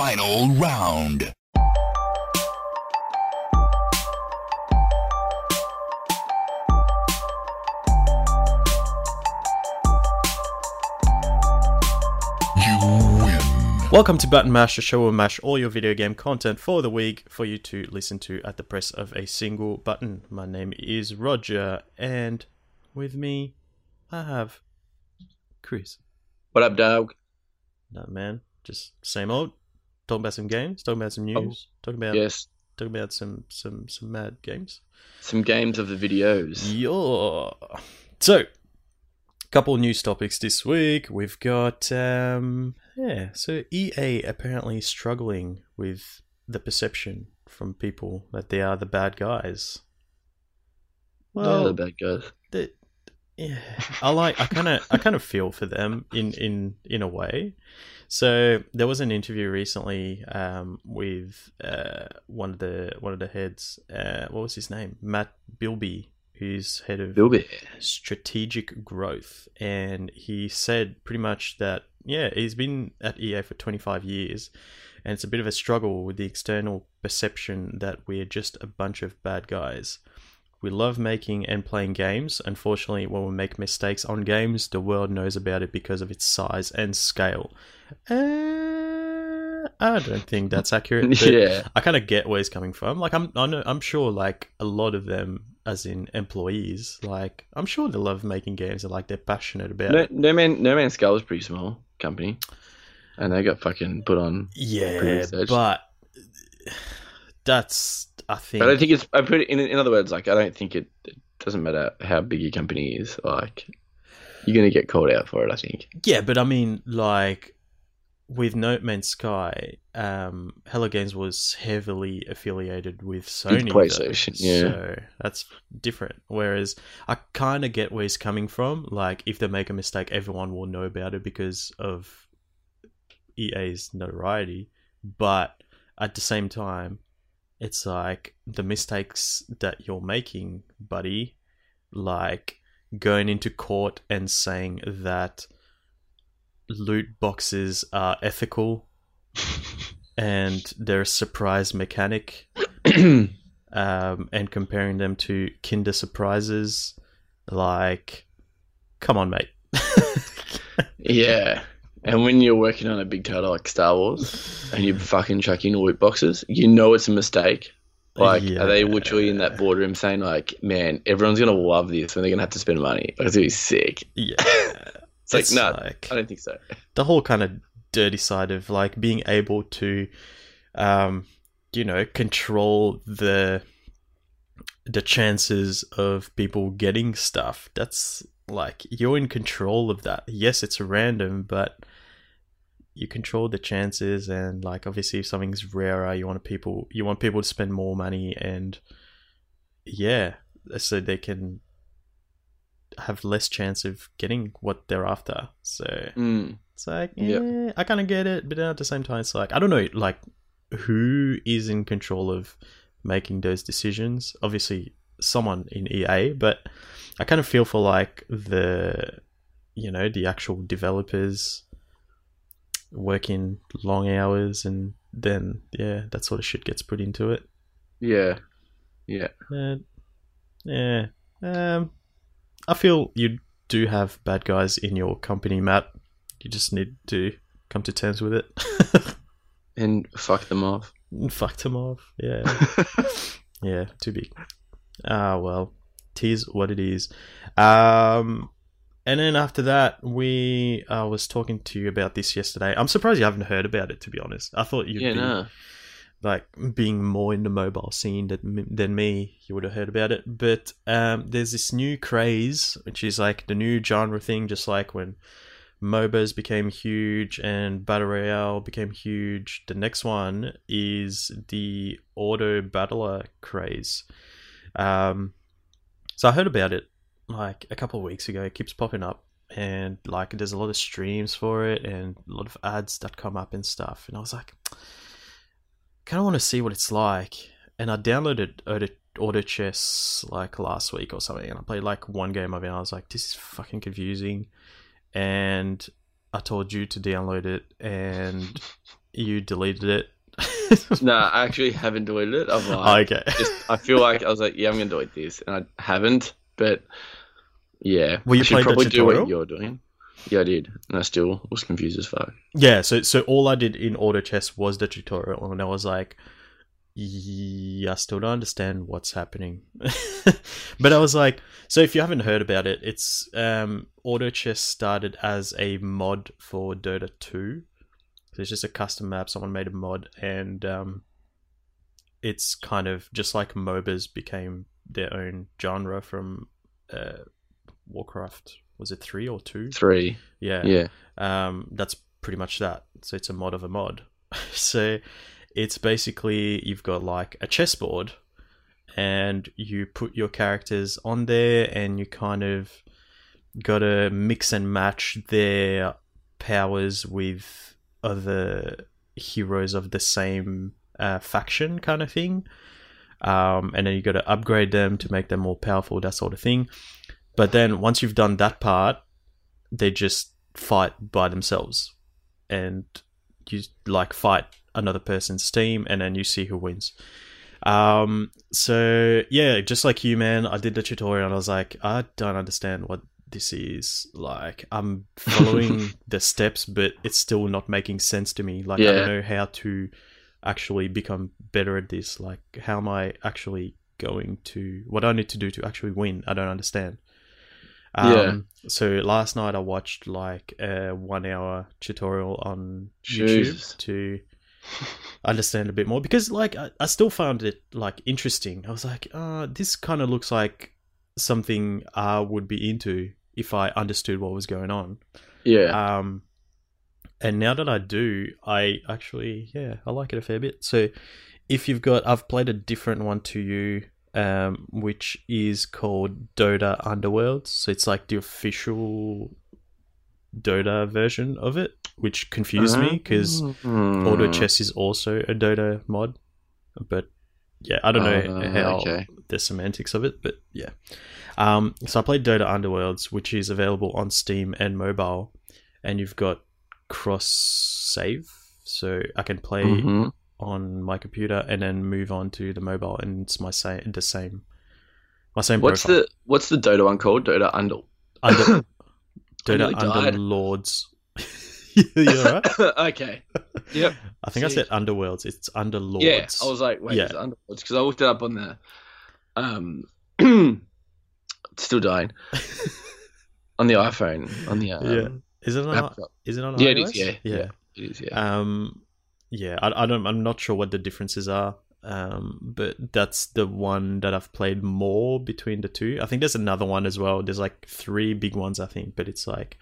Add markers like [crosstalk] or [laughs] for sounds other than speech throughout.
Final round. You win. Welcome to Button Mash, a show where we mash all your video game content for the week for you to listen to at the press of a single button. My name is Roger, and with me, I have Chris. What up, dog? No man, just same old. Talking about some games, talking about some news, talking about Yes, talking about some some some mad games. some games of the videos. Yeah. So, couple news topics this week. We've got um yeah, so EA apparently struggling with the perception from people that they are the bad guys. Well, Well, the bad guys. the, yeah, I like I kind of I kind of feel for them in in in a way. So there was an interview recently um, with uh, one of the one of the heads. Uh, what was his name? Matt Bilbey, who's head of Bilbey. strategic growth, and he said pretty much that yeah, he's been at EA for 25 years, and it's a bit of a struggle with the external perception that we're just a bunch of bad guys. We love making and playing games. Unfortunately, when we make mistakes on games, the world knows about it because of its size and scale. Uh, I don't think that's accurate. [laughs] but Yeah. I kind of get where he's coming from. Like, I'm, I know, I'm sure, like a lot of them, as in employees, like I'm sure they love making games and like they're passionate about No, it. no Man No Man's Sky is a pretty small company, and they got fucking put on. Yeah, but that's I think. But I don't think it's. I put it in. In other words, like I don't think it, it doesn't matter how big your company is. Like you're gonna get called out for it. I think. Yeah, but I mean, like with No Man's Sky, um, Hello Games was heavily affiliated with Sony. though, PlayStation, yeah. So that's different. Whereas I kind of get where he's coming from. Like, if they make a mistake, everyone will know about it because of EA's notoriety. But at the same time, it's like the mistakes that you're making, buddy, like going into court and saying that loot boxes are ethical [laughs] and they're a surprise mechanic [clears throat] um, and comparing them to kinder surprises like come on mate [laughs] yeah. And when you're working on a big title like Star Wars and you're fucking chucking loot boxes, you know it's a mistake. Like, are they literally in that boardroom saying, like, man, everyone's gonna love this when they're gonna have to spend money? Like, it's gonna be sick. yeah [laughs] It's like, no, like- I don't think so. the whole kind of dirty side of like being able to um you know control the the chances of people getting stuff that's like you're in control of that yes it's random but you control the chances and like obviously if something's rarer you want people you want people to spend more money and yeah so they can have less chance of getting what they're after so Mm. it's like, Yep. yeah, I kind of get it, but at the same time, it's like, I don't know, like, who is in control of making those decisions? Obviously, someone in EA, but I kind of feel for like the, you know, the actual developers working long hours, and then yeah, that sort of shit gets put into it. Yeah. Yeah. Uh, yeah, um, I feel you do have bad guys in your company, Matt. You just need to come to terms with it. [laughs] And fuck them off. and fuck them off. Yeah. [laughs] yeah, too big. Ah, well, tis what it is. Um, and then after that, we I was talking to you about this yesterday. I'm surprised you haven't heard about it. To be honest, I thought you'd yeah, be no. like being more in the mobile scene than than me, you would have heard about it. But um, there's this new craze, which is like the new genre thing, just like when MOBAs became huge and Battle Royale became huge. The next one is the auto battler craze. Um, so I heard about it like a couple of weeks ago. It keeps popping up, and like there's a lot of streams for it and a lot of ads that come up and stuff. And I was like, kind of want to see what it's like. And I downloaded Auto, Auto Chess like last week or something, and I played like one game of it. And I was like, this is fucking confusing. And I told you to download it, and [laughs] you deleted it. [laughs] no, I actually haven't deleted it. I've like, okay. just, I feel like I was like, yeah, I'm gonna delete this, and I haven't. But yeah, Well, you I should probably do what you're doing. Yeah, I did, and I still was confused as fuck. Yeah, so so all I did in auto chess was the tutorial, and I was like, yeah, I still don't understand what's happening. [laughs] but I was like, so if you haven't heard about it, it's um, auto chess started as a mod for Dota two. So it's just a custom map. Someone made a mod, and um, it's kind of just like MOBAs became their own genre from uh, Warcraft. Was it three or two? Three, Yeah yeah, um, that's pretty much that. So it's a mod of a mod. [laughs] so it's basically you've got like a chessboard, and you put your characters on there, and you kind of got to mix and match their powers with other heroes of the same uh, faction, kind of thing. Um, and then you got to upgrade them to make them more powerful, that sort of thing. But then once you've done that part, they just fight by themselves. And you like fight another person's team and then you see who wins. Um so yeah just like you man i did the tutorial and i was like i don't understand what this is. Like i'm [laughs] following the steps but it's still not making sense to me. Like i don't know how to actually become better at this. Like how am i actually going to what do i need to do to actually win? I don't understand um, Yeah. so last night I watched like a one hour tutorial on Jesus. YouTube to understand a bit more because like I, I still found it like interesting. I was like, uh, this kind of looks like something I would be into if I understood what was going on. yeah. Um, and now that I do, I actually, yeah, I like it a fair bit. So if you've got, I've played a different one to you, um, which is called Dota Underworlds. So it's like the official Dota version of it, which confused me because Mm. Auto Chess is also a Dota mod. But yeah, I don't know Uh, how okay. the semantics of it, but yeah. Um, so I played Dota Underworlds, which is available on Steam and mobile, and you've got cross save, so I can play Mhm. On my computer and then move on to the mobile, and it's my same the same, my same What's profile. the What's the Dota one called? Dota Under. [coughs] [coughs] Under, Dota nearly died. Underlords? [laughs] [laughs] you alright? okay. Yep. [laughs] I think I said Underworlds. It's Underlords. Yeah, I was like, wait, Yeah. is Underlords? Because I looked it up on the. Um, [clears throat] still dying on the iPhone on the um, Yeah. Is it on? app. Is it on? Yeah, iOS? is. Yeah, yeah. yeah, it is. Yeah. Um, yeah, I, I don't. I'm not sure what the differences are. Um, but that's the one that I've played more between the two. I think there's another one as well. There's like three big ones, I think, but it's like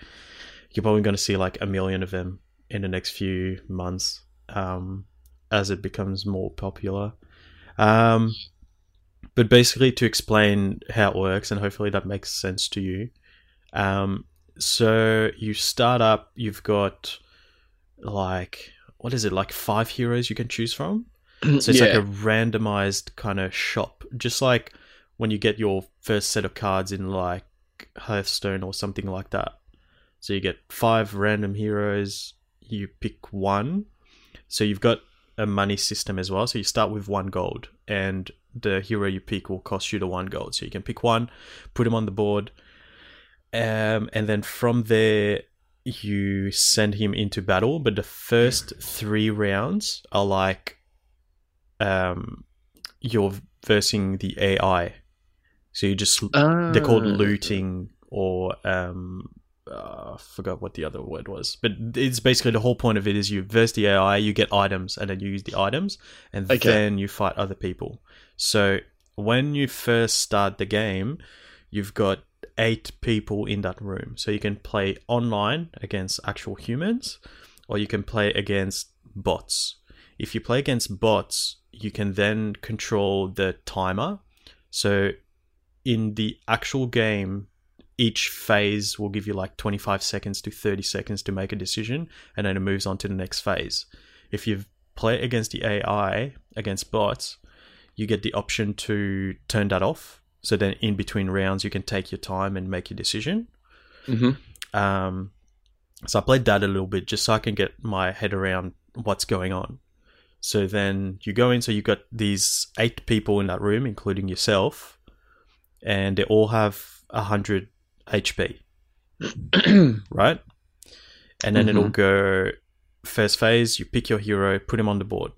you're probably going to see like a million of them in the next few months um, as it becomes more popular. Um, but basically, to explain how it works, and hopefully that makes sense to you. Um, so you start up, you've got like what is it like five heroes you can choose from? [clears throat] So it's yeah. like a randomized kind of shop just like when you get your first set of cards in like hearthstone or something like that. So you get five random heroes you pick one. So you've got a money system as well so you start with one gold and the hero you pick will cost you the one gold. So you can pick one put him on the board um, and then from there you send him into battle but the first three rounds are like um you're versing the ai so you just they're called Ah. looting or um uh, I forgot what the other word was, but it's basically the whole point of it is you verse the AI, you get items, and then you use the items, and Okay. then you fight other people. So when you first start the game, you've got eight people in that room, so you can play online against actual humans, or you can play against bots. If you play against bots, you can then control the timer. So in the actual game, each phase will give you like 25 seconds to 30 seconds to make a decision, and then it moves on to the next phase. If you play against the AI, against bots, you get the option to turn that off. So then in between rounds, you can take your time and make your decision. hmm Um, so I played that a little bit just so I can get my head around what's going on. So then you go in, so you've got these eight people in that room, including yourself, and they all have 100 HP, [clears throat] right? And then it'll Mhm. go first phase, you pick your hero, put him on the board.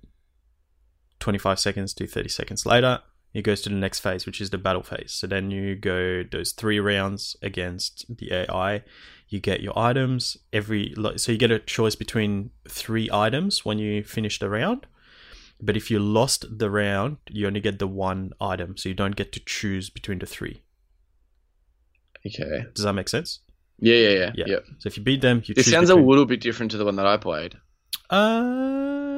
25 seconds to 30 seconds later, it goes to the next phase, which is the battle phase. So then you go those three rounds against the AI. You get your items every, so you get a choice between three items when you finish the round. But if you lost the round, you only get the one item, so you don't get to choose between the three. Okay. Does that make sense? Yeah, yeah, yeah. Yeah. yeah. So if you beat them, you This sounds a little bit different to the one that I played. Uh,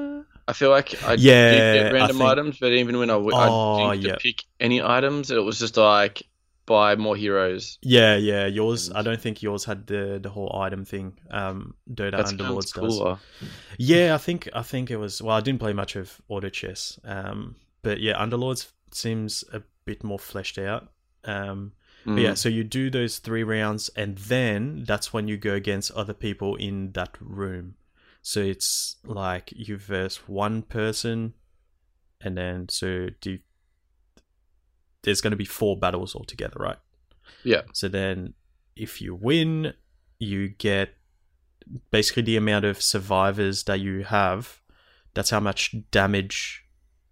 I feel like I Yeah, did get random think- items, but even when I, w- Oh, I didn't yeah. pick any items, it was just like buy more heroes. yeah, yeah. Yours, I don't think yours had the the whole item thing. Um, Dota That Underlords does. Yeah, I think I think it was. Well, I didn't play much of auto chess. Um, but yeah, Underlords seems a bit more fleshed out. Um, but Mm. yeah, so you do those three rounds, and then that's when you go against other people in that room. So it's like you verse one person, and then so do. There's going to be four battles altogether, right? Yeah. So then, if you win, you get basically the amount of survivors that you have. That's how much damage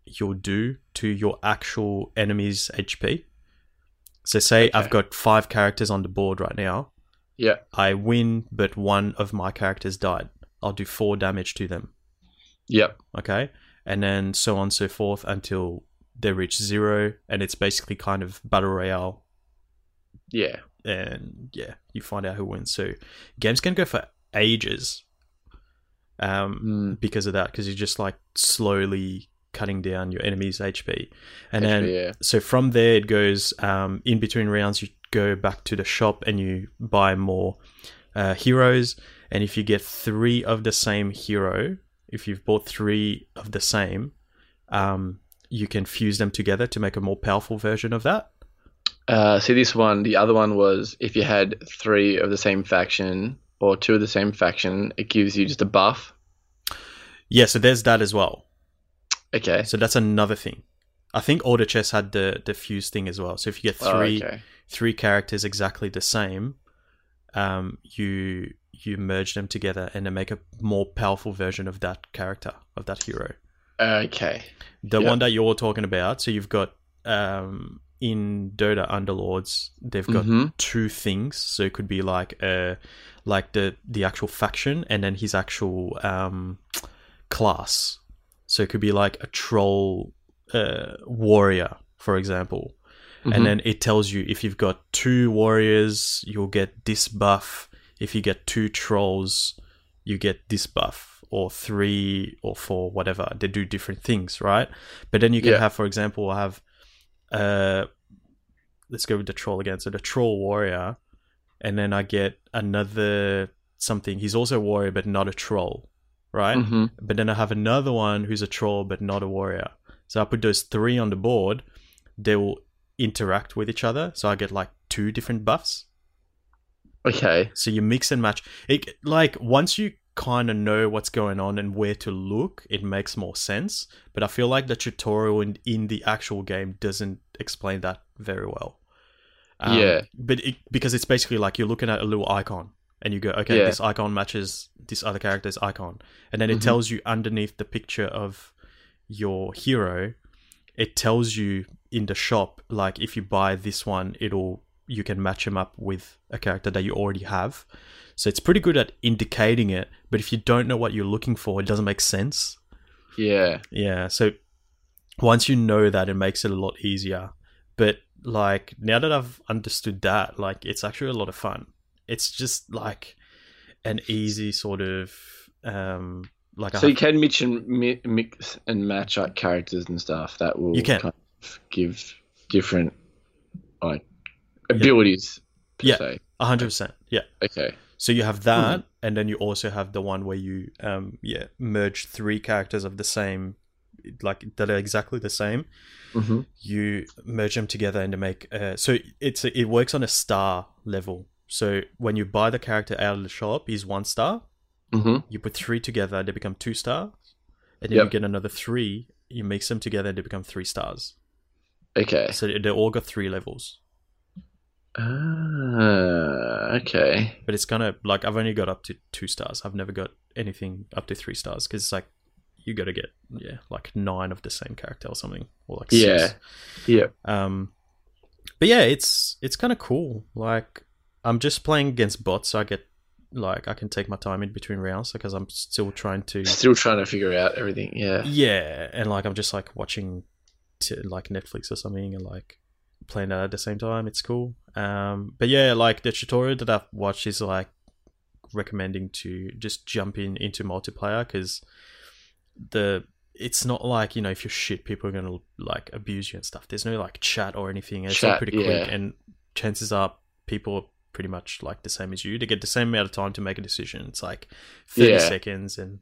you'll do to your actual enemy's HP. So, say Okay. I've got five characters on the board right now. Yeah. I win, but one of my characters died. I'll do four damage to them. Yep. Okay. And then so on and so forth until they reach zero. And it's basically kind of battle royale Yeah. and yeah, you find out who wins. So games can go for ages um, Mm. because of that, because you're just like slowly cutting down your enemy's HP. And HP, then, yeah. so from there, it goes um, in between rounds, you go back to the shop and you buy more uh, heroes. And if you get three of the same hero, if you've bought three of the same, um, you can fuse them together to make a more powerful version of that. Uh, see this one. The other one was if you had three of the same faction or two of the same faction, it gives you just a buff. Yeah, so there's that as well. Okay. So that's another thing. I think Auto Chess had the the fuse thing as well. So if you get Oh, three okay. three characters exactly the same, um, you you merge them together and then make a more powerful version of that character of that hero. Okay. The Yeah. one that you're talking about. So you've got um, in Dota Underlords, they've got Mhm. two things. So it could be like uh like the the actual faction and then his actual um, class. So it could be like a troll uh, warrior, for example. Mhm. And then it tells you if you've got two warriors, you'll get this buff. If you get two trolls, you get this buff, or three or four, whatever. They do different things, right? But then you can Yeah. have, for example, I have uh, let's go with the troll again. So the troll warrior, and then I get another something. He's also a warrior, but not a troll, right? Mhm. But then I have another one who's a troll but not a warrior. So I put those three on the board. They will interact with each other. So I get like two different buffs. Okay. So you mix and match. It like once you kind of know what's going on and where to look, it makes more sense. But I feel like the tutorial in, in the actual game doesn't explain that very well. Um, Yeah. But it, because it's basically like you're looking at a little icon and you go, okay, Yeah. this icon matches this other character's icon. And then it Mhm. tells you underneath the picture of your hero, it tells you in the shop, like if you buy this one, it'll you can match him up with a character that you already have. So it's pretty good at indicating it, but if you don't know what you're looking for, it doesn't make sense. Yeah. Yeah, so once you know that, it makes it a lot easier. But like now that I've understood that, like it's actually a lot of fun. It's just like an easy sort of um like I So you can mix and mix and match like characters and stuff. That will You can. kind of give different like abilities. Yeah. A hundred percent. Yeah. Okay. So you have that, and then you also have the one where you, um, yeah, merge three characters of the same, like that are exactly the same. Mm-hmm. You merge them together and to make. Uh, so it's it works on a star level. So when you buy the character out of the shop, he's one star. Mm-hmm. You put three together, they become two stars. and then you get another three. You mix them together, and they become three stars. Okay. So they all got three levels. Ah, okay. But it's kind of like I've only got up to two stars. I've never got anything up to three stars because it's like you got to get yeah like nine of the same character or something or like Yeah. six. Yeah. Um, but yeah, it's it's kind of cool. Like I'm just playing against bots, so I get like I can take my time in between rounds because I'm still trying to Still trying to figure out everything. Yeah. yeah, and like I'm just like watching t- like Netflix or something and like playing that at the same time. It's cool. Um, but yeah, like the tutorial that I've watched is like recommending to just jump in into multiplayer because the it's not like you know if you're shit, people are gonna like abuse you and stuff. There's no like chat or anything. It's all Chat, pretty yeah. quick, and chances are people are pretty much like the same as you. They get the same amount of time to make a decision. It's like thirty Yeah. seconds, and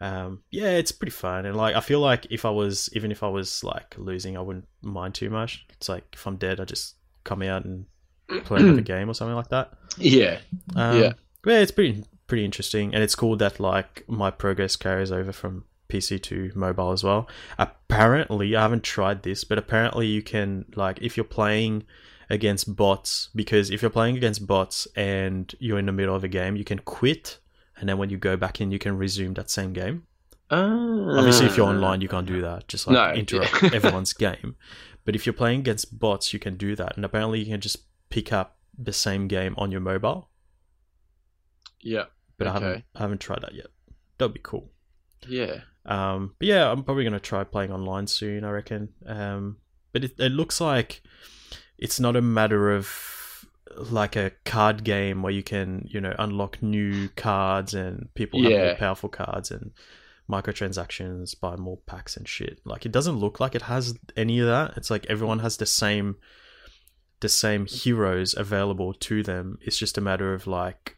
um, yeah, it's pretty fun. And like I feel like if I was even if I was like losing, I wouldn't mind too much. It's like if I'm dead, I just come out and play another [clears throat] game or something like that. Yeah. Um, Yeah. yeah, it's pretty pretty interesting, and it's cool that like my progress carries over from PC to mobile as well. Apparently, I haven't tried this, but apparently you can like if you're playing against bots, because if you're playing against bots and you're in the middle of a game, you can quit, and then when you go back in, you can resume that same game. Obviously, if you're online, you can't do that. Just like No, [laughs] interrupt yeah. everyone's game. But if you're playing against bots, you can do that, and apparently you can just pick up the same game on your mobile Yeah. but I haven't I haven't tried that yet. That'd be cool. Yeah. Um, but yeah, I'm probably gonna try playing online soon. I reckon. Um, but it, it looks like it's not a matter of like a card game where you can you know unlock new cards and people have more powerful cards and microtransactions, buy more packs and shit. Like it doesn't look like it has any of that. It's like everyone has the same the same heroes available to them. It's just a matter of like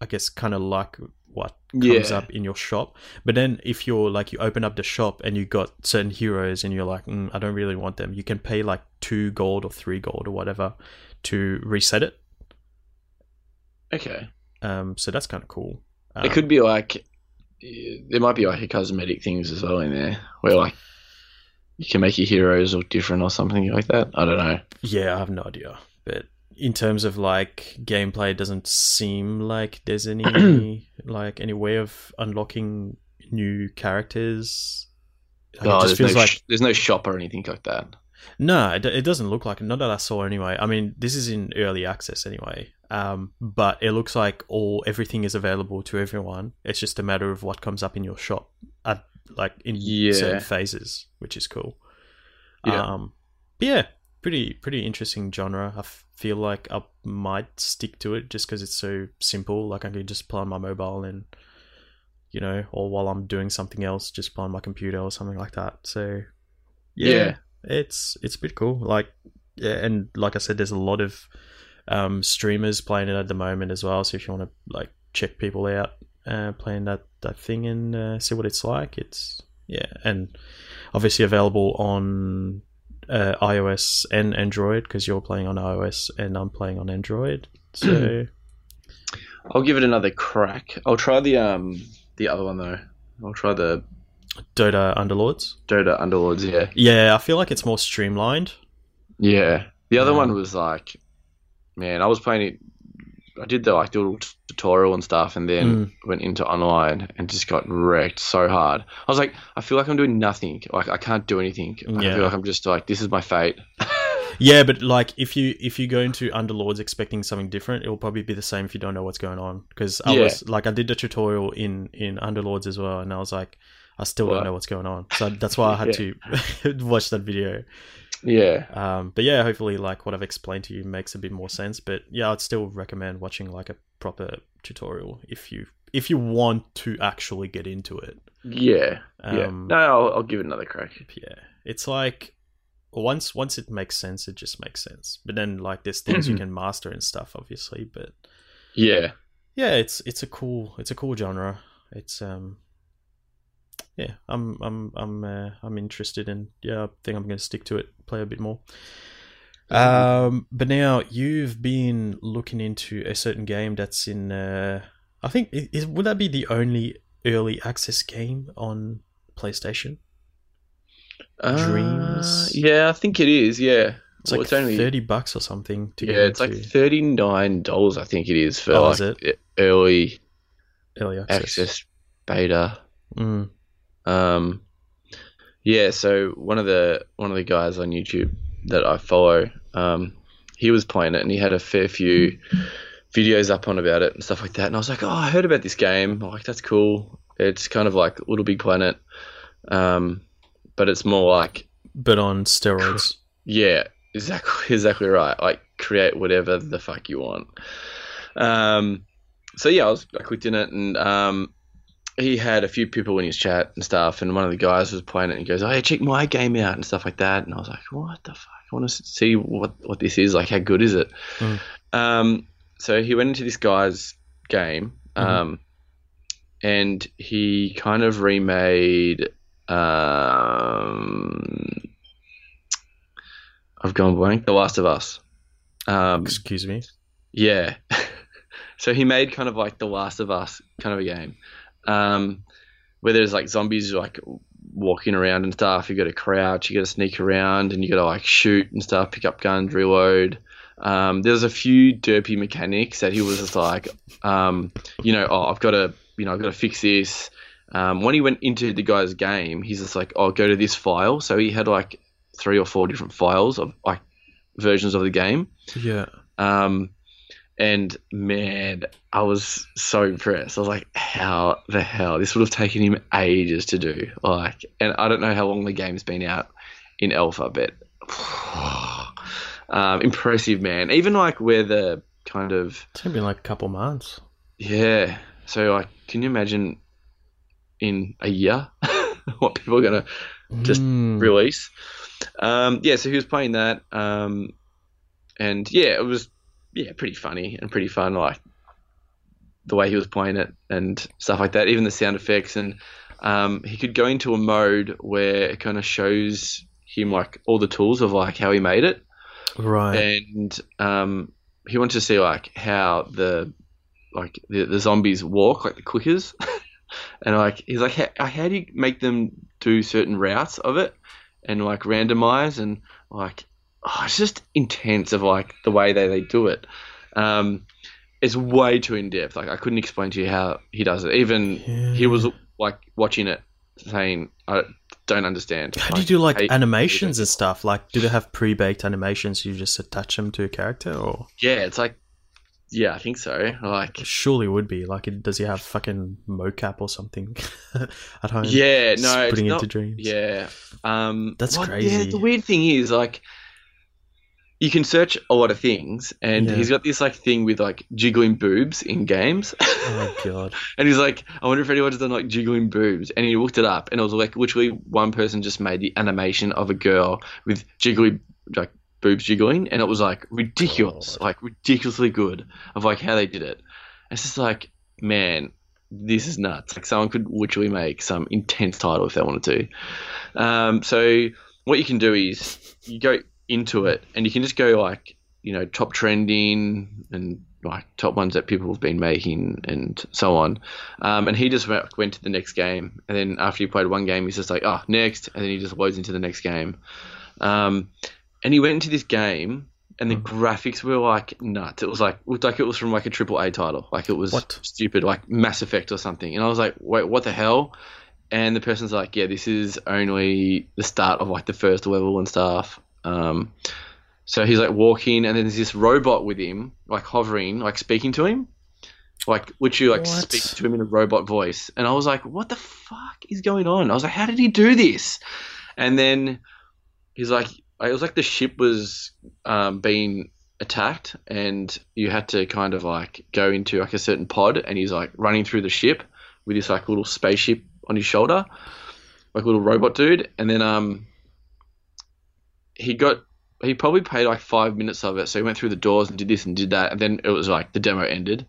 I guess kind of like what comes Yeah. up in your shop. But then if you're like you open up the shop and you got certain heroes and you're like, mm, I don't really want them, you can pay like two gold or three gold or whatever to reset it. Okay. Um, so that's kind of cool. Um, it could be like there might be like a cosmetic things as well in there where like you can make your heroes look different or something like that. I don't know. Yeah, I have no idea. But in terms of like gameplay, it doesn't seem like there's any [clears throat] like any way of unlocking new characters. Like, Oh, it just there's, feels no like sh- there's no shop or anything like that. No, it, it doesn't look like it. Not that I saw anyway. I mean, this is in early access anyway. Um, but it looks like all everything is available to everyone. It's just a matter of what comes up in your shop at like in Yeah. certain phases, which is cool. Yeah. Um, but yeah, pretty pretty interesting genre. I f- feel like I might stick to it just because it's so simple. Like I can just play on my mobile and you know, or while I'm doing something else, just play on my computer or something like that. So yeah, Yeah. It's it's a bit cool. Like yeah, and like I said, there's a lot of um, streamers playing it at the moment as well. So if you want to like check people out uh, playing that that thing and uh, see what it's like, it's yeah, and obviously available on uh, iOS and Android because you're playing on iOS and I'm playing on Android. [clears throat] So I'll give it another crack. I'll try the um the other one though. I'll try the Dota Underlords. Dota Underlords. Yeah. Yeah, I feel like it's more streamlined. Yeah. The other Um, one was like, man, I was playing it. I did the like little t- tutorial and stuff, and then Mm. went into online and just got wrecked so hard. I was like, I feel like I'm doing nothing. Like I can't do anything. I Yeah. feel like I'm just like, this is my fate. [laughs] Yeah, but like if you if you go into Underlords expecting something different, it will probably be the same if you don't know what's going on. Because I Yeah. was like I did the tutorial in in Underlords as well, and I was like, I still don't know what's going on. So that's why I had [laughs] to [laughs] watch that video. yeah. Um, but yeah, hopefully like what I've explained to you makes a bit more sense. But yeah, I'd still recommend watching like a proper tutorial if you if you want to actually get into it. Yeah. yeah. Um, No, I'll, I'll give it another crack. yeah it's like once once it makes sense it just makes sense but then like there's things you can master and stuff obviously but Yeah. yeah it's it's a cool it's a cool genre it's um yeah i'm i'm i'm uh, i'm interested in yeah i think i'm gonna stick to it play a bit more um but now you've been looking into a certain game that's in uh i think is would that be the only early access game on PlayStation. Uh, Dreams? yeah, I think it is. Yeah, It's Well, like it's only- thirty bucks or something to get yeah, it's like thirty nine dollars. I think it is for Oh, like is early early access. access beta. Mm. Um, yeah. So one of the one of the guys on YouTube that I follow, um, he was playing it and he had a fair few videos up on about it and stuff like that. And I was like, oh, I heard about this game. I'm like, that's cool. It's kind of like Little Big Planet, um, but it's more like But on steroids. [laughs] yeah, exactly, [laughs] exactly right. Like create whatever the fuck you want. Um, so yeah, I was I clicked in it and um, he had a few people in his chat and stuff, and one of the guys was playing it and he goes, "Oh, hey, check my game out and stuff like that." And I was like, "What the fuck? I want to see what what this is. Like, how good is it?" Mm. Um, so he went into this guy's game, Mhm. um, and he kind of remade. Um, I've gone blank. The Last of Us. Um, Excuse me. yeah. [laughs] so he made kind of like The Last of Us kind of a game, um, where there's like zombies like walking around and stuff. You got to crouch, you got to sneak around, and you got to like shoot and stuff, pick up guns, reload. Um, there's a few derpy mechanics that he was just like, um, you know, oh, I've got to, you know, I've got to fix this. Um, when he went into the guy's game, he's just like, oh, go to this file. So he had like three or four different files of like versions of the game. Yeah. Um, and man, I was so impressed. I was like, how the hell? This would have taken him ages to do. Like, and I don't know how long the game's been out in alpha, but [sighs] um, impressive, man. Even like where the kind of It's been like a couple months. yeah. So like, can you imagine in a year [laughs] what people are gonna Just Mm. release. Um, yeah, so he was playing that, um, and yeah, it was yeah pretty funny and pretty fun, like the way he was playing it and stuff like that. Even the sound effects, and um, he could go into a mode where it kind of shows him like all the tools of like how he made it, Right. and um, he wanted to see like how the like the, the zombies walk, like the clickers, [laughs] and like he's like, how, how do you make them do certain routes of it, and like randomize and like, oh, it's just intense of like the way they they do it. Um, it's way too in depth. Like I couldn't explain to you how he does it. Even he was like watching it, saying, I don't understand. How do you do like animations and stuff? Like, do they have pre-baked animations? You just attach them to a character, or Yeah, it's like, yeah, I think so. Like, surely would be like, it- does he have fucking mocap or something [laughs] at home? yeah, no, it's putting not, into dreams. Yeah, um, That's what- crazy. Yeah, the weird thing is like, you can search a lot of things, and Yeah. he's got this like thing with like jiggling boobs in games, [laughs] Oh my god. and he's like, I wonder if anyone's done like jiggling boobs, and he looked it up, and it was like literally one person just made the animation of a girl with jiggly like boobs jiggling, and it was like ridiculous, God. like ridiculously good of like how they did it. It's just like, man, this is nuts. Like someone could literally make some intense title if they wanted to. Um, so what you can do is you go into it and you can just go like, you know, top trending and like top ones that people have been making and so on. Um, and he just went, went to the next game. And then after he played one game, he's just like, oh, next. And then he just loads into the next game. Um, and he went into this game and the graphics were like nuts. It was like looked like it was from like a triple A title. Like it was What? stupid, like Mass Effect or something. And I was like, wait, what the hell? And the person's like, yeah, this is only the start of like the first level and stuff. Um, so he's like walking, and then there's this robot with him, like hovering, like speaking to him, like literally like What? speaking to him in a robot voice. And I was like, what the fuck is going on? I was like, how did he do this? And then he's like, it was like the ship was um, being attacked, and you had to kind of like go into like a certain pod, and he's like running through the ship with this like little spaceship on his shoulder, like a little robot dude, and then um he got he probably played like five minutes of it, so he went through the doors and did this and did that, and then it was like the demo ended.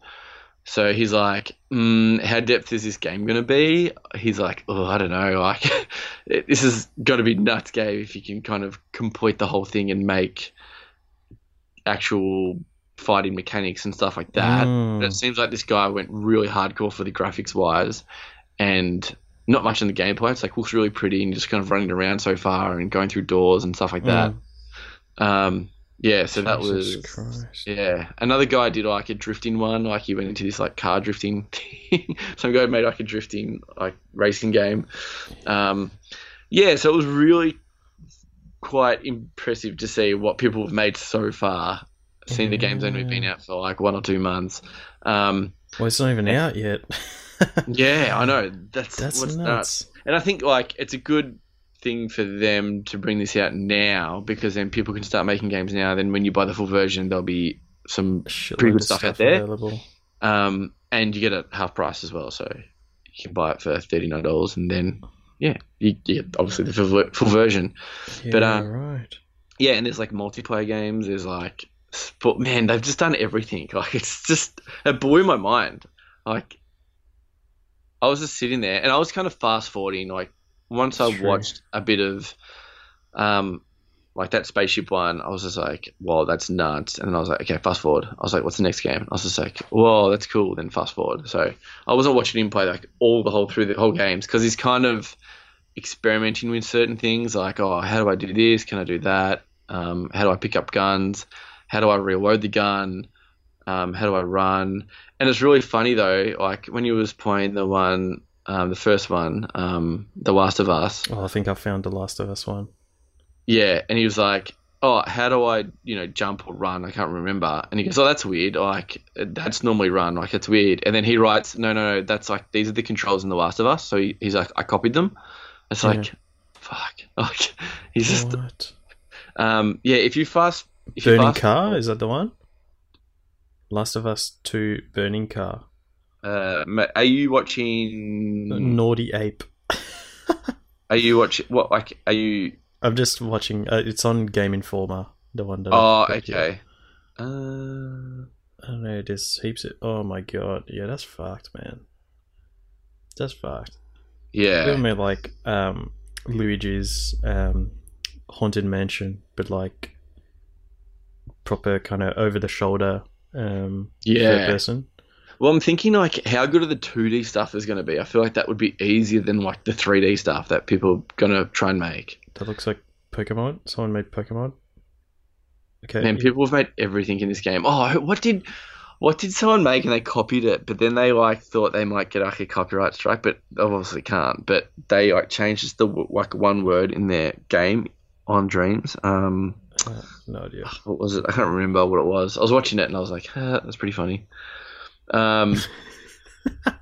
So he's like, mm, "How depth is this game gonna be?" He's like, "Oh, I don't know. Like, [laughs] it- this is gonna be nuts game if you can kind of complete the whole thing and make actual fighting mechanics and stuff like that." Mm. But it seems like this guy went really hardcore for the graphics wise, and not much in the gameplay. It's like looks really pretty and you're just kind of running around so far and going through doors and stuff like that. Um, yeah, so that was Christ. yeah. Another guy did like a drifting one, like he went into this like car drifting [laughs] thing. Some guy made like a drifting like racing game. Um, yeah, so it was really quite impressive to see what people have made so far. Seeing the game's only been out for like one or two months. Um, Well, it's not even out yet. [laughs] [laughs] yeah, I know. That's That's what's nuts. nuts. And I think like it's a good thing for them to bring this out now because then people can start making games now. Then when you buy the full version, there'll be some Pretty good of stuff out there. Available. um, and you get it half price as well. So you can buy it for thirty nine dollars, and then yeah, you get obviously the full, full version. Yeah, But, uh, right. Yeah, and there's like multiplayer games. There's like sport. Man, they've just done everything. [laughs] Like it's just it blew my mind. Like I was just sitting there, and I was kind of fast forwarding. Like once I True. watched a bit of, um, like that spaceship one, I was just like, "Whoa, that's nuts!" And then I was like, "Okay, fast forward." I was like, "What's the next game?" I was just like, "Whoa, that's cool." Then fast forward. So I wasn't watching him play like all the whole through the whole games because he's kind of experimenting with certain things like, "Oh, how do I do this? Can I do that? Um, how do I pick up guns? How do I reload the gun? Um, how do I run?" And it's really funny though, like when you was playing the one, um, the first one, um, The Last of Us. Oh, I think I found the Last of Us one. Yeah, and he was like, "Oh, how do I, you know, jump or run? I can't remember." And he goes, "Oh, that's weird. Like that's normally run. Like it's weird." And then he writes, "No, no, no. That's like these are the controls in The Last of Us." So he, he's like, "I copied them." It's Yeah. like, fuck. [laughs] Like he's just, What? um, yeah. If you fast, if you Burning fast, Car? Is that the one? Last of Us 2 Burning Car. uh, are you watching? Naughty Ape. Are you watching? What like? Are you? I'm just watching. Uh, it's on Game Informer. The one that. Oh, okay. Uh, I don't know. There's heaps. Of, oh my god. Yeah, that's fucked, man. That's fucked. Yeah. made like um, Luigi's um, Haunted Mansion, but like proper kind of over the shoulder um, third Yeah. person. Well, I'm thinking like, how good are the 2D stuff is going to be? I feel like that would be easier than like the 3D stuff that people are going to try and make. That looks like Pokemon. Someone made Pokemon. Okay. Man, people have made everything in this game. Oh, what did what did someone make and they copied it, but then they like thought they might get like a copyright strike, but obviously can't. But they like changed just the like one word in their game on Dreams. Um, no idea. [sighs] what was it? I can't remember what it was. I was watching it and I was like, ah, that's pretty funny. Um, but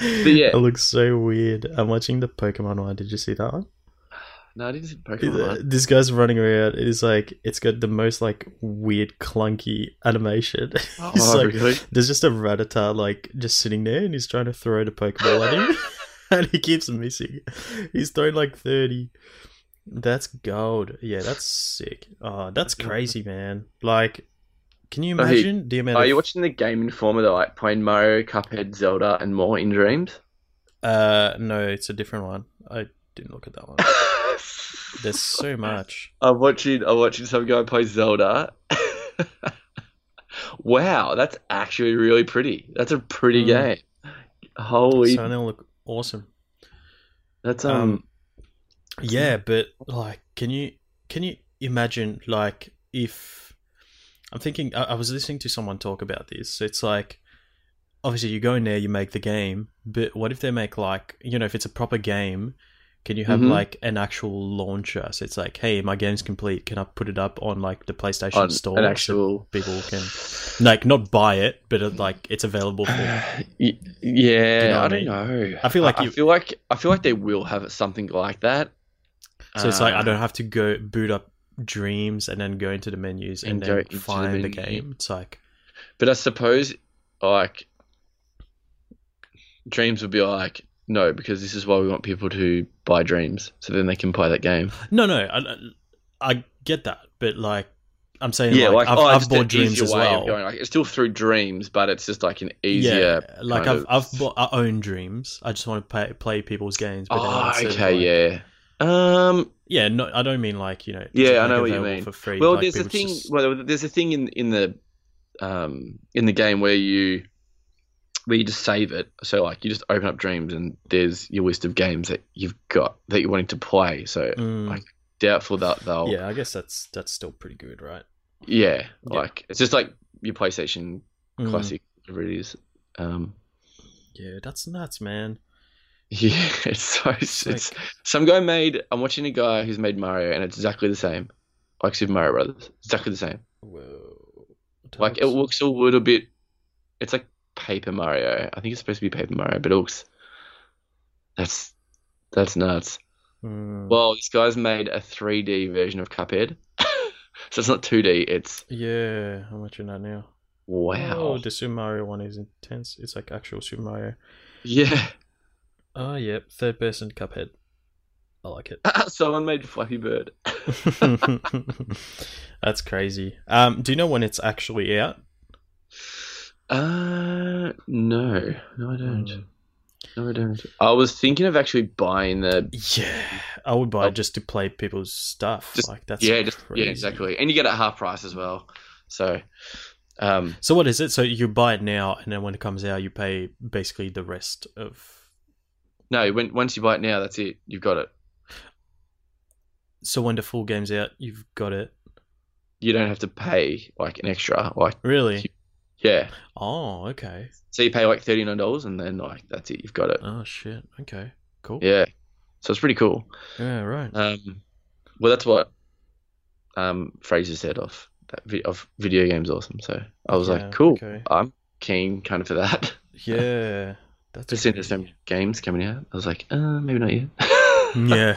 [laughs] yeah, It looks so weird. I'm watching the Pokemon one. Did you see that one? no, I didn't see Pokemon. one. This guy's running around. It is like it's got the most like weird clunky animation. He's [laughs] Oh, like, really? there's just a Rattata like just sitting there, and he's trying to throw the Pokeball at him, [laughs] and he keeps missing. He's thrown like thirty. That's gold. Yeah, that's sick. Oh, that's crazy, man. Like, can you imagine the amount? Are of, you watching the Game Informer that like playing Mario, Cuphead, Zelda, and more in Dreams? Uh, no, it's a different one. I didn't look at that one. [laughs] There's so much. I'm watching. I'm watching some guy play Zelda. [laughs] wow, that's actually really pretty. That's a pretty Mm. game. Holy, So look awesome. that's um. Um, yeah, but like, can you can you imagine like if I'm thinking I, I was listening to someone talk about this. It's like obviously you go in there, you make the game, but what if they make like you know if it's a proper game, can you have Mhm. like an actual launcher? So it's like, hey, my game's complete. Can I put it up on like the PlayStation on Store? an so actual. people can like not buy it, but it, like it's available for. [sighs] Yeah, You know I I don't know. I feel like I, you- feel like I feel like they will have something like that. So it's like I Uh, don't have to go boot up Dreams and then go into the menus and, And then into the find the, game. It's like But I suppose like Dreams would be like no, because this is why we want people to buy Dreams, so then they can play that game. no, no, I, I get that, but like I'm saying, yeah, like, like, I've, oh, I've bought Dreams as well. Like, it's still through Dreams, but it's just like an easier. yeah, like I've of- I've bought I own Dreams. I just want to play play people's games. But Oh, okay, like- yeah. Um, yeah. No, I don't mean like you know. Yeah, I know what you mean. For free. well, like, there's a thing. just- Well, there's a thing in in the um in the game where you where you just save it. So like you just open up Dreams and there's your list of games that you've got that you're wanting to play. So Mm. like doubtful that they'll yeah, I guess that's that's still pretty good, right? yeah, Yeah. like it's just like your PlayStation Mm. classic whatever it is. Um Yeah, that's nuts, man. [laughs] yeah, it's so it's, Sick. some guy made I'm watching a guy who's made Mario and it's exactly the same. Like Super Mario Brothers. Exactly the same. Whoa. Like it looks a little bit it's like Paper Mario. I think it's supposed to be Paper Mario, but it looks that's that's nuts. Mm. Well, this guy's made a 3D version of Cuphead. [laughs] so it's not 2D, it's yeah, I'm watching that now? wow. Oh, the Super Mario one is intense. It's like actual Super Mario. Yeah. Oh, yep, third person Cuphead. I like it. [laughs] Someone made Flappy Bird. [laughs] [laughs] That's crazy. Um, do you know when it's actually out? Uh no. No I don't. Mm. No I don't. I was thinking of actually buying the Yeah, I would buy Oh. it just to play people's stuff. Just- like that's Yeah, just yeah, exactly. And you get it at half price as well. So um So what is it? So you buy it now, and then when it comes out, you pay basically the rest of. No, when once you buy it now, that's it. You've got it. So when the full game's out, you've got it. You don't have to pay like an extra. Like Really? yeah. Oh, okay. So you pay like thirty nine dollars and then like that's it, you've got it. Oh shit. Okay. Cool. Yeah. So it's pretty cool. Yeah. Right. Um, well, that's what um, Fraser said of that vi- of video games awesome. So I was Yeah, like, cool. okay. I'm keen kind of for that. [laughs] Yeah. That's Just seeing there's crazy. some games coming out. I was like, uh, maybe not yet. [laughs] Yeah.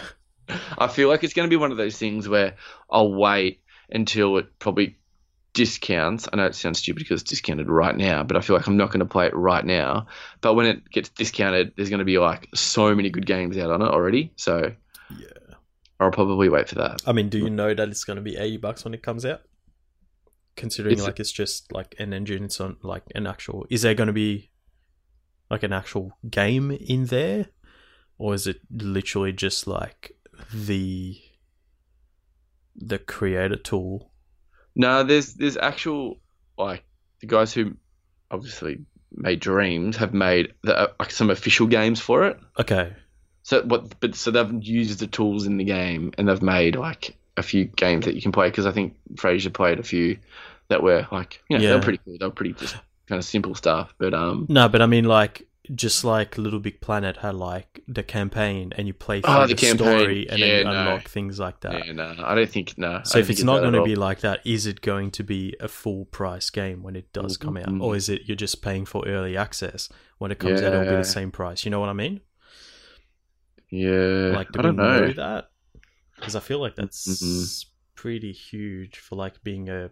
I feel like it's going to be one of those things where I'll wait until it probably discounts. I know it sounds stupid because it's discounted right now, but I feel like I'm not going to play it right now. But when it gets discounted, there's going to be like so many good games out on it already. So Yeah. I'll probably wait for that. I mean, do you know that it's going to be eighty bucks when it comes out? Considering It's- like it's just like an engine, it's on like an actual. Is there going to be like an actual game in there, or is it literally just like the the creator tool? No, there's there's actual like the guys who obviously made Dreams have made the, like some official games for it. Okay. So what? But so they've used the tools in the game and they've made like a few games that you can play because I think Fraser played a few that were like you know they Yeah. were pretty cool. They were pretty just kind of simple stuff. But um, No, but I mean like just like Little Big Planet had like the campaign and you play through Oh, the, the campaign. story and Yeah, then you no. unlock things like that. yeah, no, I don't think no. So if it's not going to be like that, is it going to be a full price game when it does come out, Mhm. or is it you're just paying for early access when it comes out? It'll be the same price. You know what I mean? yeah, Like, do I don't we know. know that? Because I feel like that's Mhm. pretty huge for like being a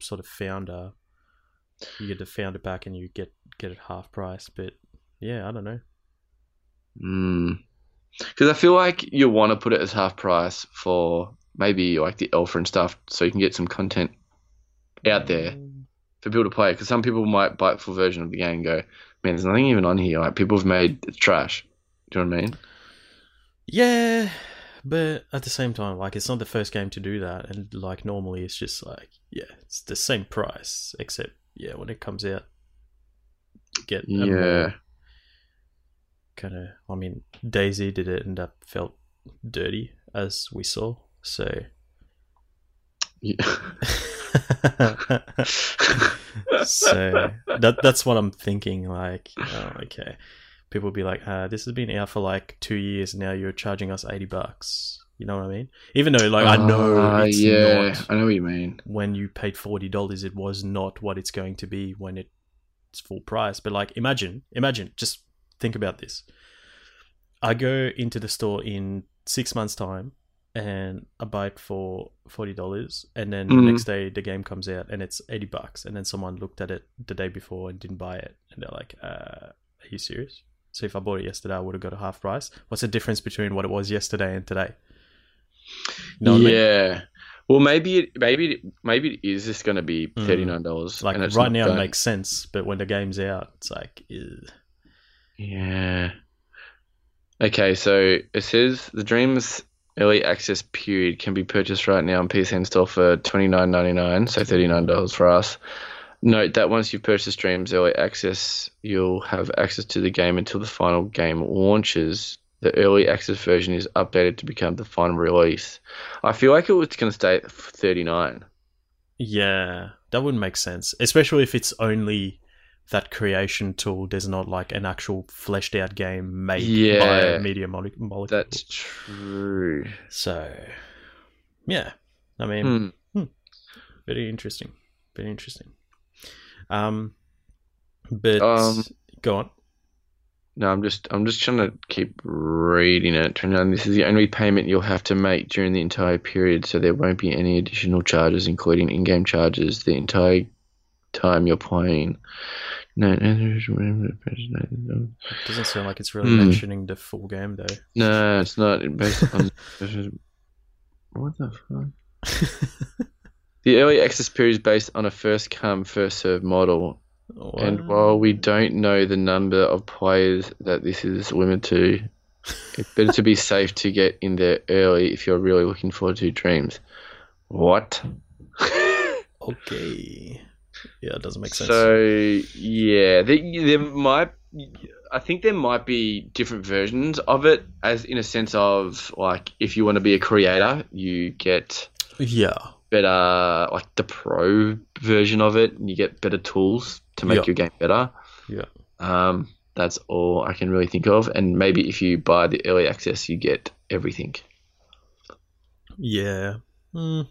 sort of founder. You get to found it back and you get get it half price, but yeah, I don't know. Hmm. Because I feel like you want to put it as half price for maybe like the alpha and stuff, so you can get some content out there mm. for people to play. Because some people might buy a full version of the game and go, "Man, there's nothing even on here. Like people have made it's trash." Do you know what I mean? Yeah, but at the same time, like it's not the first game to do that, and like normally it's just like yeah, it's the same price, except yeah, when it comes out, get Yeah. kind of. I mean, DayZ did it, end up felt dirty, as we saw. So Yeah. [laughs] so that that's what I'm thinking. Like, oh, okay, people be like, uh, "This has been out for like two years now. You're charging us eighty bucks." You know what I mean? Even though, like, I know Ah, it's yeah, not I know what you mean. when you paid forty dollars. It was not what it's going to be when it's full price. But like, imagine, imagine, just think about this. I go into the store in six months' time and I buy it for forty dollars, and then the Mhm. next day the game comes out and it's eighty bucks, and then someone looked at it the day before and didn't buy it, and they're like, uh, "Are you serious?" So if I bought it yesterday, I would have got a half price. What's the difference between what it was yesterday and today? You know what I mean? yeah. Well, maybe it, maybe it, maybe it is just going to be Mm. thirty nine dollars. Like right now, it makes sense, but when the game's out, it's like, ugh. Yeah. Okay, so it says the Dreams early access period can be purchased right now on PC and store for twenty nine ninety nine, so thirty nine dollars for us. Note that once you've purchased Dreams Early Access, you'll have access to the game until the final game launches. The early access version is updated to become the final release. I feel like it was going to stay at 39. Yeah, that wouldn't make sense, especially if it's only that creation tool. There's not like an actual fleshed out game made by Yeah. Media Mole- Molecule. That's true. so. Yeah, I mean, Hmm. very interesting. Very interesting. Um, but Um, go on. No, I'm just I'm just trying to keep reading it. Turn. This is the only payment you'll have to make during the entire period, so there won't be any additional charges, including in-game charges, the entire time you're playing. No, no, no, Doesn't sound like it's really Hmm. mentioning the full game though. no, it's not based on. What the fuck? The early access period is based on a first come, first served model, and while we don't know the number of players that this is limited to, it's better to be [laughs] safe to get in there early if you're really looking forward to dreams. What? [laughs] okay, yeah, it doesn't make sense. So yeah, there, there might. I think there might be different versions of it, as in a sense of like if you want to be a creator, you get yeah, better like the pro version of it, and you get better tools to make Yeah. your game better. yeah, Um, that's all I can really think of. And maybe if you buy the early access, you get everything. yeah. Hmm.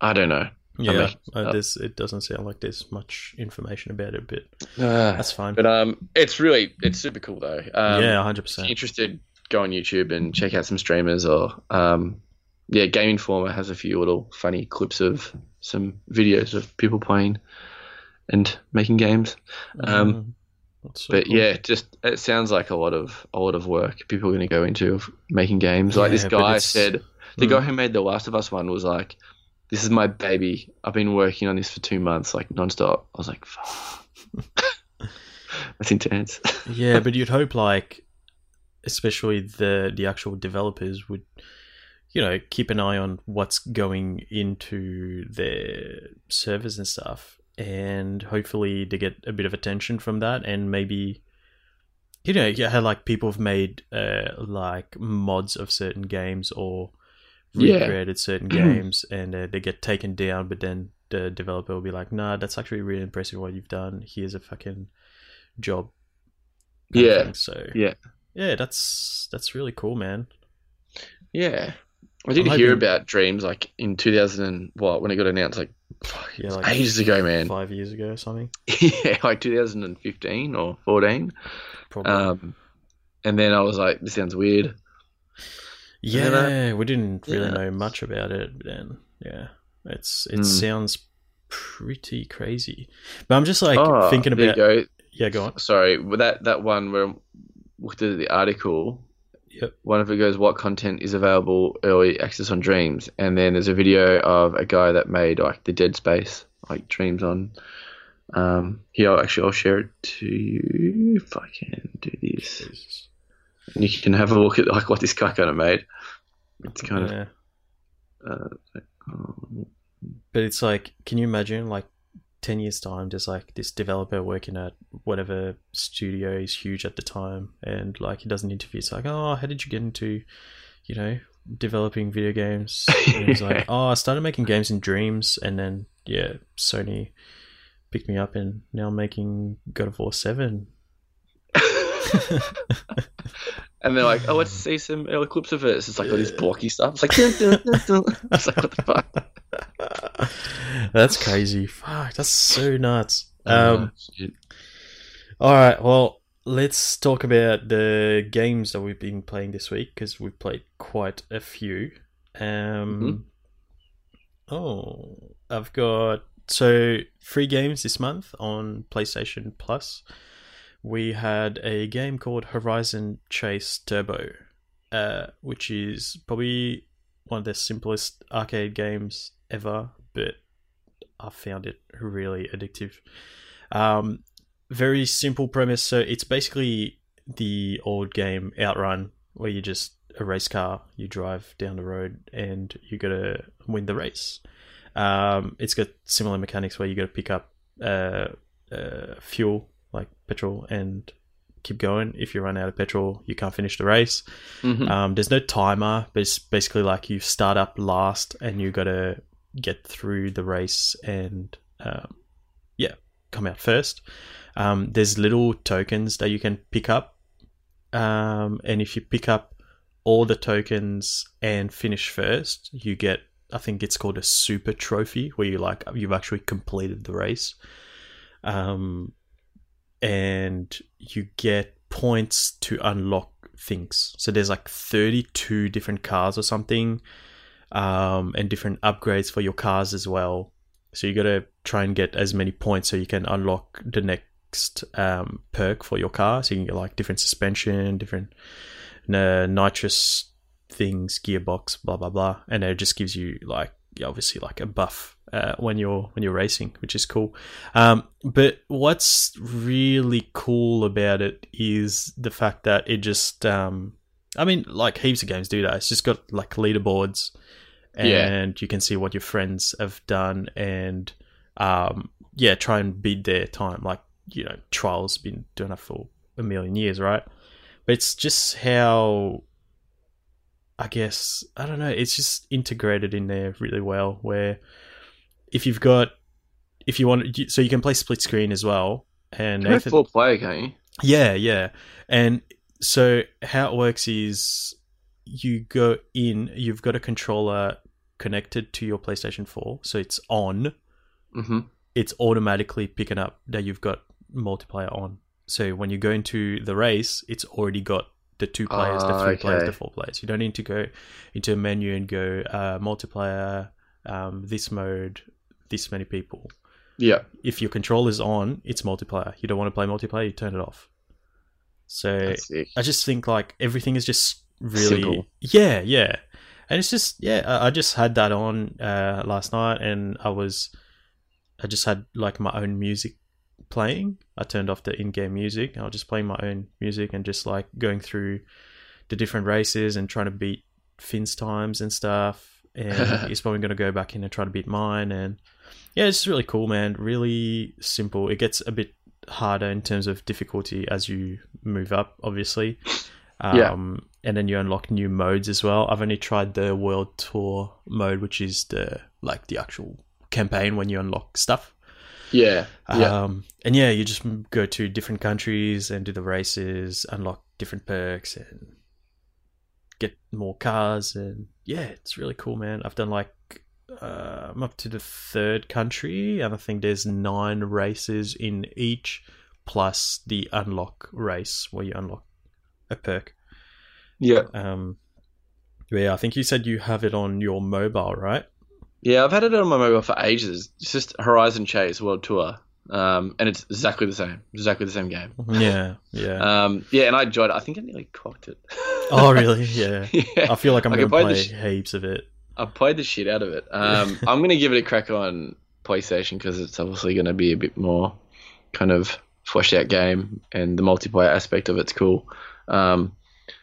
I don't know. Yeah, making uh, this it doesn't sound like there's much information about it, but That's that's fine. but um, it's really it's super cool though. Um, yeah, hundred percent. interested, go on YouTube and check out some streamers or um, yeah, Game Informer has a few little funny clips of some videos of people playing and making games. Um, But yeah, just it sounds like a lot of a lot of work people are going to go into of making games. like this Yeah, guy said, the Mm. guy who made the Last of Us one was like, "This is my baby. I've been working on this for two months, like nonstop." I was like. [laughs] "That's intense." [laughs] yeah, but you'd hope like, especially the the actual developers would, you know, keep an eye on what's going into their servers and stuff, and hopefully to get a bit of attention from that, and maybe. You know, yeah, how like people have made uh, like mods of certain games or Yeah. recreated certain [clears throat] games, and uh, they get taken down, but then the developer will be like, "Nah, that's actually really impressive what you've done. Here's a fucking job." Yeah. thing. So Yeah. yeah, that's that's really cool, man. yeah, I did I'm hear hoping- about Dreams like in 2000 and what when it got announced, like, [sighs] Yeah, like ages ago, man. Five years ago or something, [laughs] yeah, like 2015 or 14. probably. Um, and then I was like, this sounds weird. yeah, that- we didn't really yeah. know much about it, then yeah, it's it Hmm. sounds pretty crazy. But I'm just like oh, thinking about go. yeah, go on. Sorry, that that one where I looked at the article. Yep. One of it goes, "What content is available early access on Dreams?" And then there's a video of a guy that made like the Dead Space like Dreams on. Um, here, I'll actually, I'll share it to you if I can do this. Jesus. And you can have a look at like what this guy kind of made. It's kind yeah. of. Uh, But it's like, can you imagine like ten years time, there's like this developer working at whatever studio is huge at the time, and like he does an interview. It's like, oh, how did you get into, you know, developing video games? [laughs] And he's like, oh, I started making games in Dreams, and then yeah, Sony picked me up, and now I'm making God of War Seven. [laughs] and they're like, "Oh, let's see some early clips of it." It's like all this blocky stuff. It's like, dun, dun, dun, [laughs] [laughs] it's like what the fuck. that's crazy. Fuck, that's so nuts. Um, Oh. All right, well, let's talk about the games that we've been playing this week because we've played quite a few. Um, Oh, I've got so three games this month on PlayStation Plus. We had a game called Horizon Chase Turbo, uh, which is probably one of the simplest arcade games ever, but I found it really addictive. Um, very simple premise. So it's basically the old game Outrun, where you just a race car, you drive down the road, and you gotta win the race. Um, it's got similar mechanics where you gotta pick up uh, uh, fuel like petrol and keep going. If you run out of petrol, you can't finish the race. Mhm. Um, there's no timer, but it's basically like you start up last and you got to get through the race and um, yeah, come out first. Um, there's little tokens that you can pick up, um, and if you pick up all the tokens and finish first, you get I think it's called a super trophy where you like you've actually completed the race. Um, and you get points to unlock things. So there's like 32 different cars or something, um, and different upgrades for your cars as well. So you got to try and get as many points so you can unlock the next um, perk for your car. So you can get like different suspension, different uh, nitrous things, gearbox, blah blah blah, and it just gives you like obviously like a buff uh, when you're when you're racing, which is cool. Um, but what's really cool about it is the fact that it just, um, I mean, like heaps of games do that. It's just got like leaderboards, and Yeah. you can see what your friends have done, and um, yeah, try and beat their time. Like you know, trials been doing that for a million years, right? But it's just how I guess I don't know. It's just integrated in there really well. Where if you've got, if you want, so you can play split screen as well. And can Nathan, four player, can't you? yeah, yeah. And so how it works is you go in. You've got a controller connected to your PlayStation Four, so it's on. Mm-hmm. It's automatically picking up that you've got multiplayer on. So when you go into the race, it's already got the two players, the Ah, three players, the four players. You don't need to go into a menu and go uh, multiplayer, um, this mode, this many people. Yeah. If your controller's on, it's multiplayer. You don't want to play multiplayer, you turn it off. So. I just think like everything is just really Simple. yeah, yeah, and it's just yeah. I, I just had that on uh, last night, and I was I just had like my own music playing. I turned off the in-game music. I was just playing my own music and just like going through the different races and trying to beat Finn's times and stuff. And [laughs] he's probably going to go back in and try to beat mine. And yeah, it's really cool, man. Really simple. It gets a bit harder in terms of difficulty as you move up, obviously. Um, Yeah. And then you unlock new modes as well. I've only tried the World Tour mode, which is the like the actual campaign when you unlock stuff. Yeah. Yeah. Um, and yeah, you just go to different countries and do the races, unlock different perks, and get more cars. And yeah, it's really cool, man. I've done like uh, I'm up to the third country, and I think there's nine races in each, plus the unlock race where you unlock a perk. yeah. Um, yeah, I think you said you have it on your mobile, right? Yeah, I've had it on my mobile for ages. It's just Horizon Chase World Tour. Um, and it's exactly the same. Exactly the same game. [laughs] Yeah, yeah. Um, yeah, and I enjoyed it. I think I nearly cocked it. oh, really? [laughs] Yeah. yeah. I feel like I'm I gonna play sh- heaps of it. I played the shit out of it. Um, [laughs] I'm going to give it a crack on PlayStation because it's obviously going to be a bit more kind of fleshed out game and the multiplayer aspect of it's cool. Um,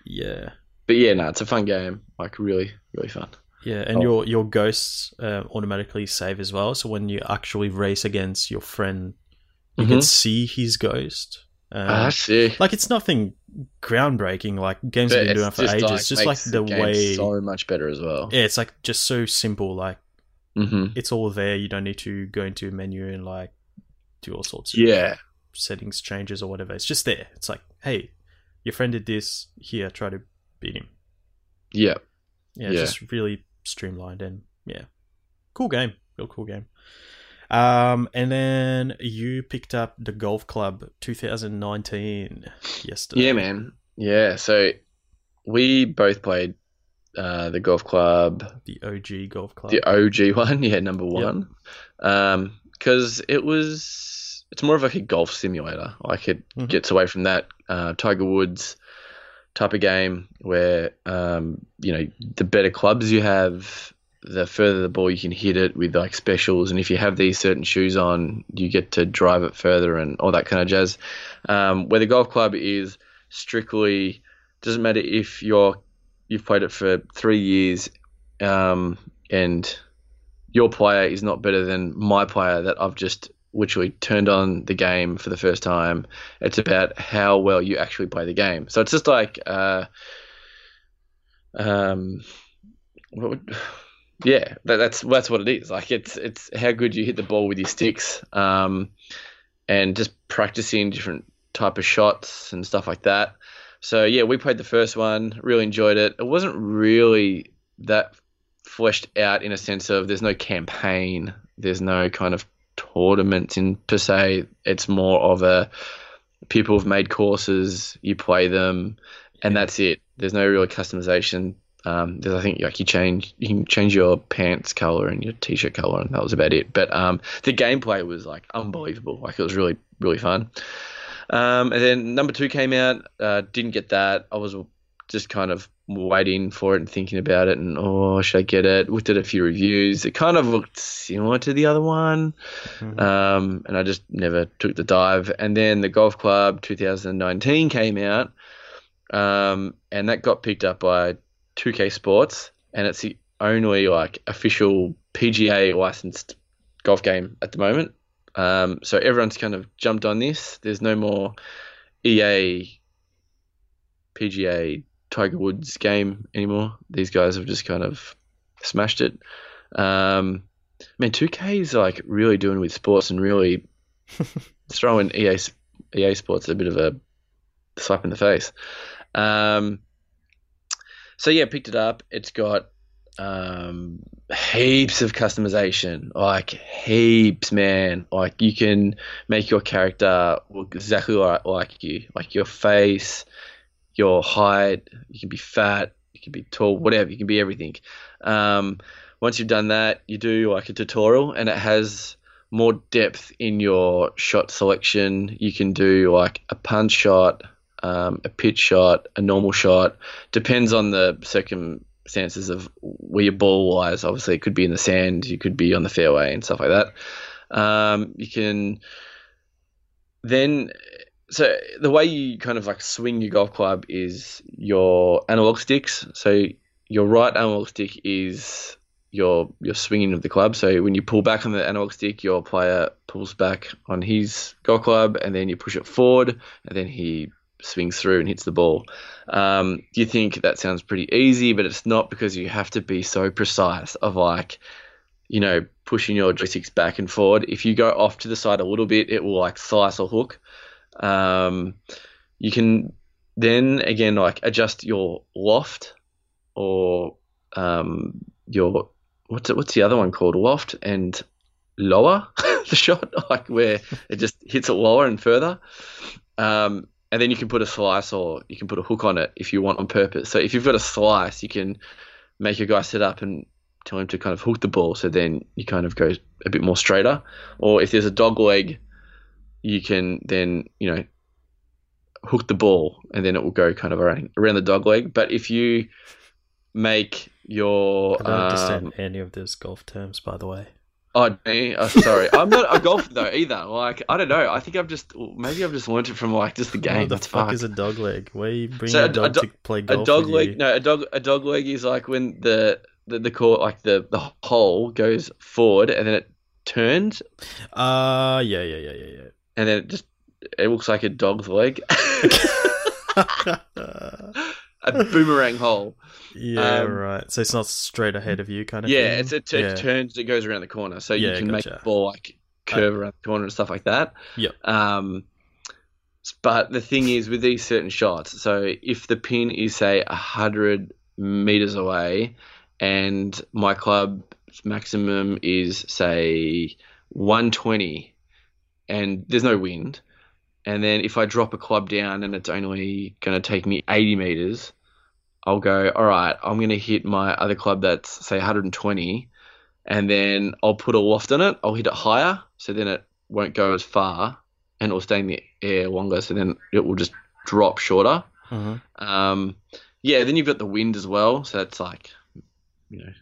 Yeah, but yeah, no, it's a fun game. Like really, really fun. yeah, and Oh. your your ghosts uh, automatically save as well. So when you actually race against your friend, you can Mhm. see his ghost. Um, Ah, that's sick. like it's nothing groundbreaking. Like games have been doing it for ages. It's just like makes the way. so much better as well. yeah, it's like just so simple. Like hmm it's all there. You don't need to go into a menu and like do all sorts of Yeah, settings changes or whatever. It's just there. It's like, hey, your friend did this. Here, try to beat him. yeah, Yeah, Yeah. it's just really streamlined and yeah, cool game, real cool game. Um, and then you picked up the Golf Club 2019 yesterday. yeah, man. Yeah, so we both played uh, the golf club the OG Golf Club. the OG [laughs] one, yeah, number one, Um, because it was it's more of like a golf simulator. Like it Mhm. gets away from that uh, Tiger Woods type of game where um, you know the better clubs you have, the further the ball you can hit it with like specials, and if you have these certain shoes on, you get to drive it further and all that kind of jazz. Um, where the golf club is strictly doesn't matter if you're you've played it for three years um, and your player is not better than my player that I've just literally turned on the game for the first time. It's about how well you actually play the game. So it's just like, uh, um, what would, yeah, that, that's that's what it is. Like it's it's how good you hit the ball with your sticks, um, and just practicing different type of shots and stuff like that. So yeah, we played the first one, really enjoyed it. It wasn't really that fleshed out in a sense of there's no campaign, there's no kind of tournaments in per se. It's more of a people have made courses, you play them, and that's it. There's no real customization. Um, there's, I think like you change you can change your pants color and your t-shirt color, and that was about it. But um, the gameplay was like unbelievable. Like it was really really fun. Um, and then number two came out. Uh, didn't get that. I was just kind of waiting for it and thinking about it, and oh, should I get it? Looked at a few reviews. It kind of looked similar to the other one, Mhm. um, and I just never took the dive. And then the Golf Club 2019 came out, um, and that got picked up by 2K Sports, and it's the only like official PGA licensed golf game at the moment. Um, so everyone's kind of jumped on this. There's no more EA PGA Tiger Woods game anymore. These guys have just kind of smashed it. Um, man, 2K is like really doing with sports and really [laughs] throwing EA EA Sports a bit of a slap in the face. Um, so yeah, picked it up. It's got um, heaps of customization, like heaps, man. Like you can make your character look exactly like, you, like your face, your height. You can be fat, you can be tall, whatever. You can be everything. Um, once you've done that, you do like a tutorial, and it has more depth in your shot selection. You can do like a punch shot, um, a pitch shot, a normal shot. Depends on the circumstances of where your ball lies. Obviously, it could be in the sand, you could be on the fairway and stuff like that. Um, you can then. So the way you kind of like swing your golf club is your analog sticks. So your right analog stick is your your swinging of the club. So when you pull back on the analog stick, your player pulls back on his golf club, and then you push it forward, and then he swings through and hits the ball. Um, you think that sounds pretty easy, but it's not because you have to be so precise of like, you know, pushing your joysticks back and forward. If you go off to the side a little bit, it will like slice or hook. Um, you can then again like adjust your loft or um, your what's it, what's the other one called? Loft and lower [laughs] the shot, [laughs] like where it just hits it lower and further. Um, and then you can put a slice or you can put a hook on it if you want on purpose. So if you've got a slice, you can make your guy sit up and tell him to kind of hook the ball. So then you kind of go a bit more straighter. Or if there's a dog leg, you can then you know hook the ball and then it will go kind of around around the dog leg. But if you make your I don't um, understand any of those golf terms, by the way. Oh, me? Oh, sorry. I'm not a golfer though either. Like I don't know. I think I've just maybe I've just learned it from like just the game. What the fuck fucked. is a dog leg? Where you bring So a dog do- to play golf? a dog leg? you? No, a dog. A dog leg is like when the the, the court like the the hole goes forward and then it turns Uh yeah, yeah, yeah, yeah, yeah. and then it just it looks like a dog's leg. [laughs] [laughs] a boomerang hole. Yeah, Um, right. So it's not straight ahead of you, kind of. Yeah, thing? it's, it, it Yeah. turns. It goes around the corner, so you Yeah, can make gotcha. the ball like curve around the corner and stuff like that. Yep. Um, but the thing is, with these certain shots, so if the pin is say hundred meters away, and my club's maximum is say one twenty, and there's no wind, and then if I drop a club down and it's only going to take me eighty meters, I'll go, all right, I'm going to hit my other club that's say 120, and then I'll put a loft on it. I'll hit it higher, so then it won't go as far, and it will stay in the air longer. So then it will just drop shorter. Mhm. Um, yeah, then you've got the wind as well. So that's like, you know,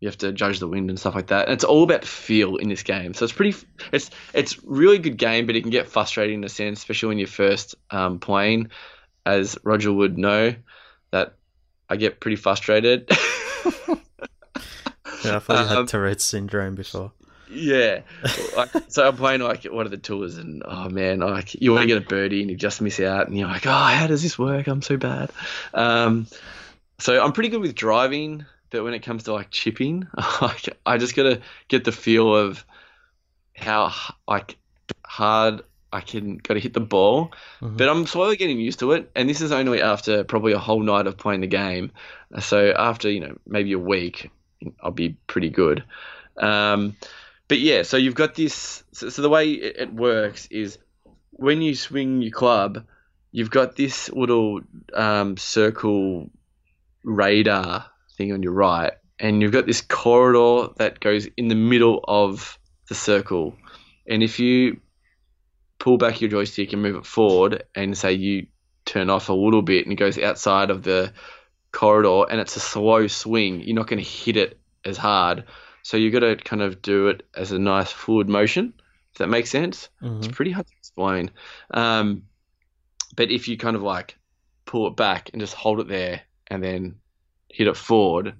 you have to judge the wind and stuff like that. And it's all about feel in this game. So it's pretty, it's it's really good game, but it can get frustrating in a sense, especially when you're first um, playing. As Roger would know, I get pretty frustrated. [laughs] Yeah, I thought you Um, had Tourette's syndrome before. Yeah. [laughs] Like, so I'm playing like one of the tours, and oh man, like you want to get a birdie and you just miss out, and you're like, oh, how does this work? I'm so bad. Um, so I'm pretty good with driving, but when it comes to like chipping, [laughs] like I just gotta get the feel of how like hard I can got to hit the ball. Mhm. But I'm slowly getting used to it, and this is only after probably a whole night of playing the game. So after you know maybe a week, I'll be pretty good. Um, but yeah, so you've got this. So, so the way it, it works is when you swing your club, you've got this little um, circle radar thing on your right, and you've got this corridor that goes in the middle of the circle. And if you pull back your joystick and move it forward, and say you turn off a little bit and it goes outside of the corridor, and it's a slow swing, you're not going to hit it as hard. So you've got to kind of do it as a nice fluid motion. If that makes sense. It's Mhm. pretty hard to explain. Um, but if you kind of like pull it back and just hold it there and then hit it forward,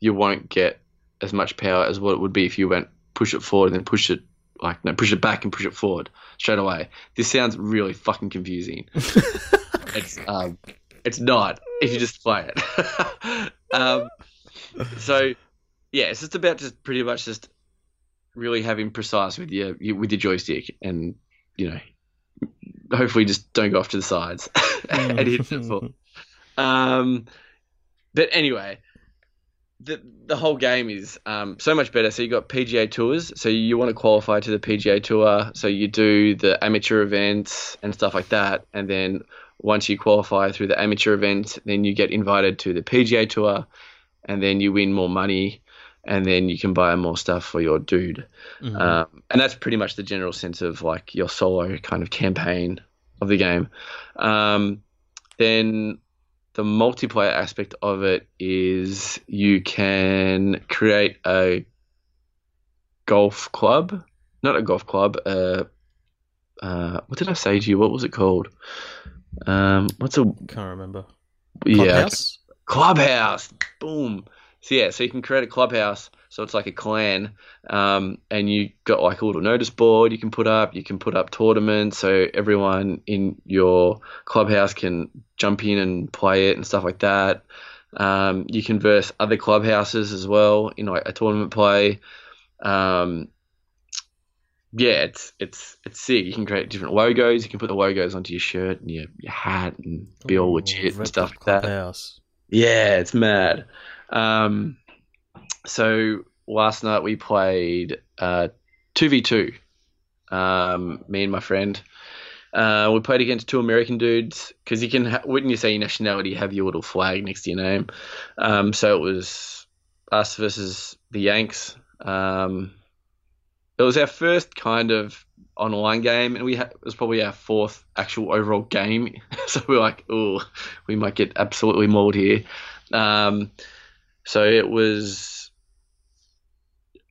you won't get as much power as what it would be if you went push it forward and then push it like no push it back and push it forward straight away. This sounds really fucking confusing. [laughs] it's um, it's not if you just play it. [laughs] um, so yeah, it's just about just pretty much just really having precise with your with your joystick and you know hopefully just don't go off to the sides [laughs] and hit the full. Um, but anyway, the the whole game is um, so much better. So you got PGA tours. So you want to qualify to the PGA tour. So you do the amateur events and stuff like that, and then once you qualify through the amateur event, then you get invited to the PGA tour, and then you win more money, and then you can buy more stuff for your dude. Mhm. Um, and that's pretty much the general sense of like your solo kind of campaign of the game. Um, then the multiplayer aspect of it is you can create a golf club, not a golf club. Uh, uh, what did I say to you? What was it called? Um, what's a Can't remember. yeah Clubhouse? clubhouse boom so yeah so you can create a clubhouse so it's like a clan um, and you got like a little notice board you can put up you can put up tournaments so everyone in your clubhouse can jump in and play it and stuff like that um, you can verse other clubhouses as well in like a tournament play um, yeah, it's it's it's sick. You can create different logos. You can put the logos onto your shirt and your, your hat and be all Ooh, legit and stuff like that. Yeah, it's mad. Um, so last night we played uh, 2v2. Um, me and my friend. Uh, we played against two American dudes because you can, ha- when you say your nationality, have your little flag next to your name. Um, so it was us versus the Yanks. Um, it was our first kind of online game, and we ha- it was probably our fourth actual overall game. [laughs] so we are like, oh, we might get absolutely mauled here. Um, so it was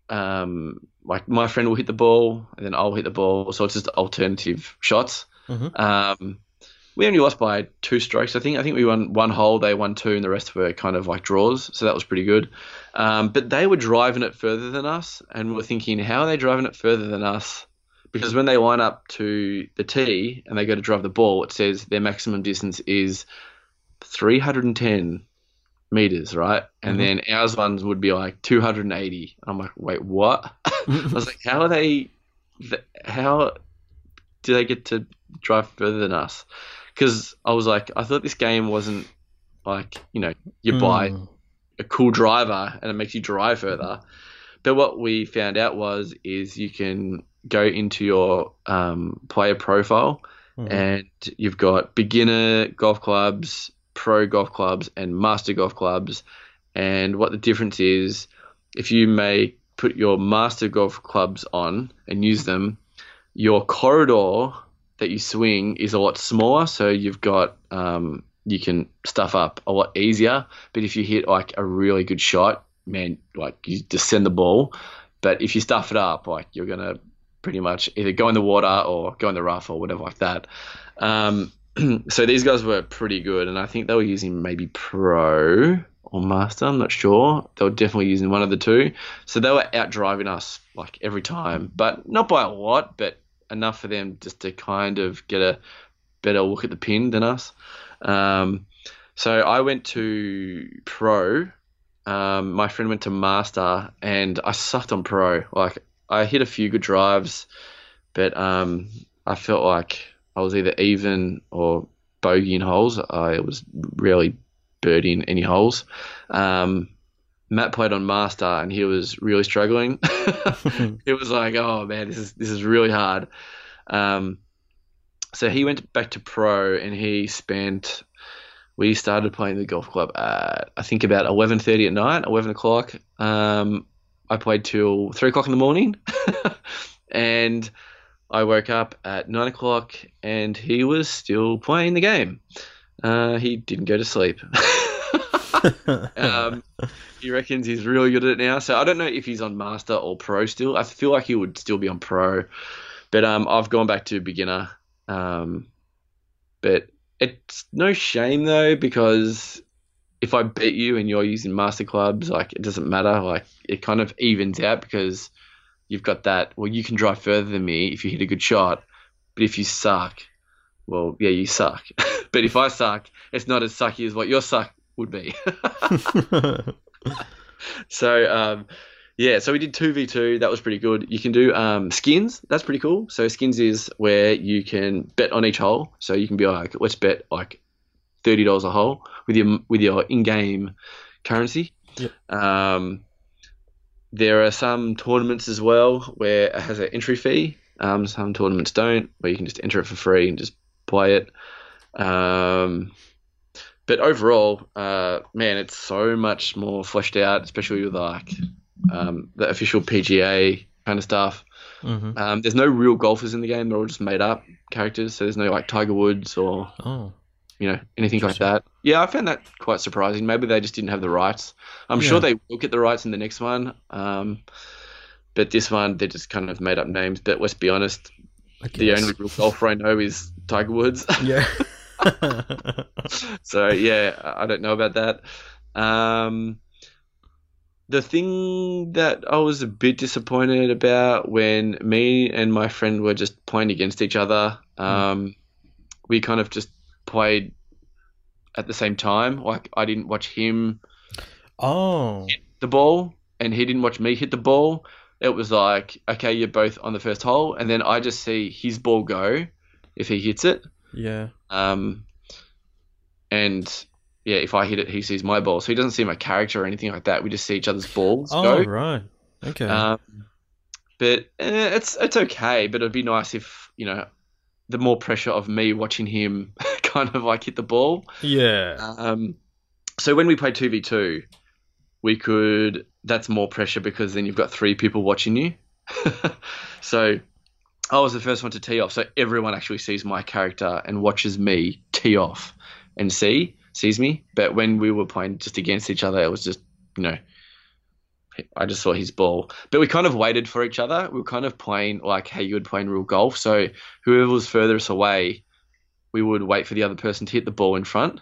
um, like my friend will hit the ball, and then I'll hit the ball. So it's just alternative shots. Mhm. Um, we only lost by two strokes, I think. I think we won one hole, they won two, and the rest were kind of like draws. So that was pretty good. Um, but they were driving it further than us, and we're thinking, how are they driving it further than us? Because when they line up to the tee and they go to drive the ball, it says their maximum distance is 310 meters, right? And Mhm. then ours ones would be like 280. And I'm like, wait, what? [laughs] I was like, how are they? th- How do they get to drive further than us? Because I was like, I thought this game wasn't like you know you buy Mm. a cool driver and it makes you drive further. But what we found out was is you can go into your um, player profile Mhm. and you've got beginner golf clubs, pro golf clubs, and master golf clubs. And what the difference is, if you may put your master golf clubs on and use them, your corridor that you swing is a lot smaller. So you've got um, you can stuff up a lot easier. But if you hit like a really good shot, man, like you just send the ball. But if you stuff it up, like you're gonna pretty much either go in the water or go in the rough or whatever like that. Um, [clears throat] so these guys were pretty good, and I think they were using maybe Pro or Master. I'm not sure. They were definitely using one of the two. So they were out driving us like every time, but not by a lot, but enough for them just to kind of get a better look at the pin than us. Um, so I went to Pro. Um, my friend went to Master, and I sucked on Pro. Like I hit a few good drives, but um, I felt like I was either even or bogeying holes. I was rarely birdieing any holes. Um, Matt played on Master, and he was really struggling. [laughs] [laughs] it was like, oh man, this is this is really hard. Um, so he went back to pro, and he spent. We started playing the golf club at I think about eleven thirty at night, eleven o'clock. Um, I played till three o'clock in the morning, [laughs] and I woke up at nine o'clock, and he was still playing the game. Uh, he didn't go to sleep. [laughs] um, he reckons he's really good at it now. So I don't know if he's on master or pro still. I feel like he would still be on pro, but um, I've gone back to beginner. Um, but it's no shame though because if I beat you and you're using master clubs, like it doesn't matter. Like it kind of evens out because you've got that. Well, you can drive further than me if you hit a good shot, but if you suck, well, yeah, you suck. [laughs] but if I suck, it's not as sucky as what your suck would be. [laughs] [laughs] so um, yeah, so we did two v two. That was pretty good. You can do um, skins. That's pretty cool. So skins is where you can bet on each hole. So you can be like, let's bet like thirty dollars a hole with your with your in game currency. Yep. Um, there are some tournaments as well where it has an entry fee. Um, some tournaments don't, where you can just enter it for free and just play it. Um, but overall, uh, man, it's so much more fleshed out, especially with like um, the official PGA kind of stuff. Mhm. Um, there's no real golfers in the game; they're all just made up characters. So there's no like Tiger Woods or Oh, you know anything like that. Yeah, I found that quite surprising. Maybe they just didn't have the rights. I'm Yeah. sure they will get the rights in the next one. Um, but this one, they just kind of made up names. But let's be honest, the only real golfer I know is Tiger Woods. [laughs] yeah. so yeah, I don't know about that. Um, the thing that I was a bit disappointed about when me and my friend were just playing against each other, um, we kind of just played at the same time. Like I didn't watch him oh, hit the ball, and he didn't watch me hit the ball. It was like, okay, you're both on the first hole, and then I just see his ball go if he hits it. yeah. Um, and yeah, if I hit it, he sees my ball. So he doesn't see my character or anything like that. We just see each other's balls Oh, go. right. Okay. Um, but eh, it's it's okay. But it'd be nice if you know the more pressure of me watching him [laughs] kind of like hit the ball. yeah. Um, so when we play two v two, we could. That's more pressure because then you've got three people watching you. [laughs] so I was the first one to tee off, so everyone actually sees my character and watches me tee off and see sees me. But when we were playing just against each other, it was just you know. I just saw his ball, but we kind of waited for each other. We were kind of playing like how you would play in real golf. So whoever was furthest away, we would wait for the other person to hit the ball in front.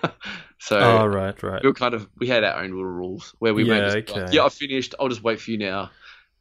[laughs] so oh, right, right. we were kind of we had our own little rules where we Yeah, went just like, okay. yeah I finished I'll just wait for you now.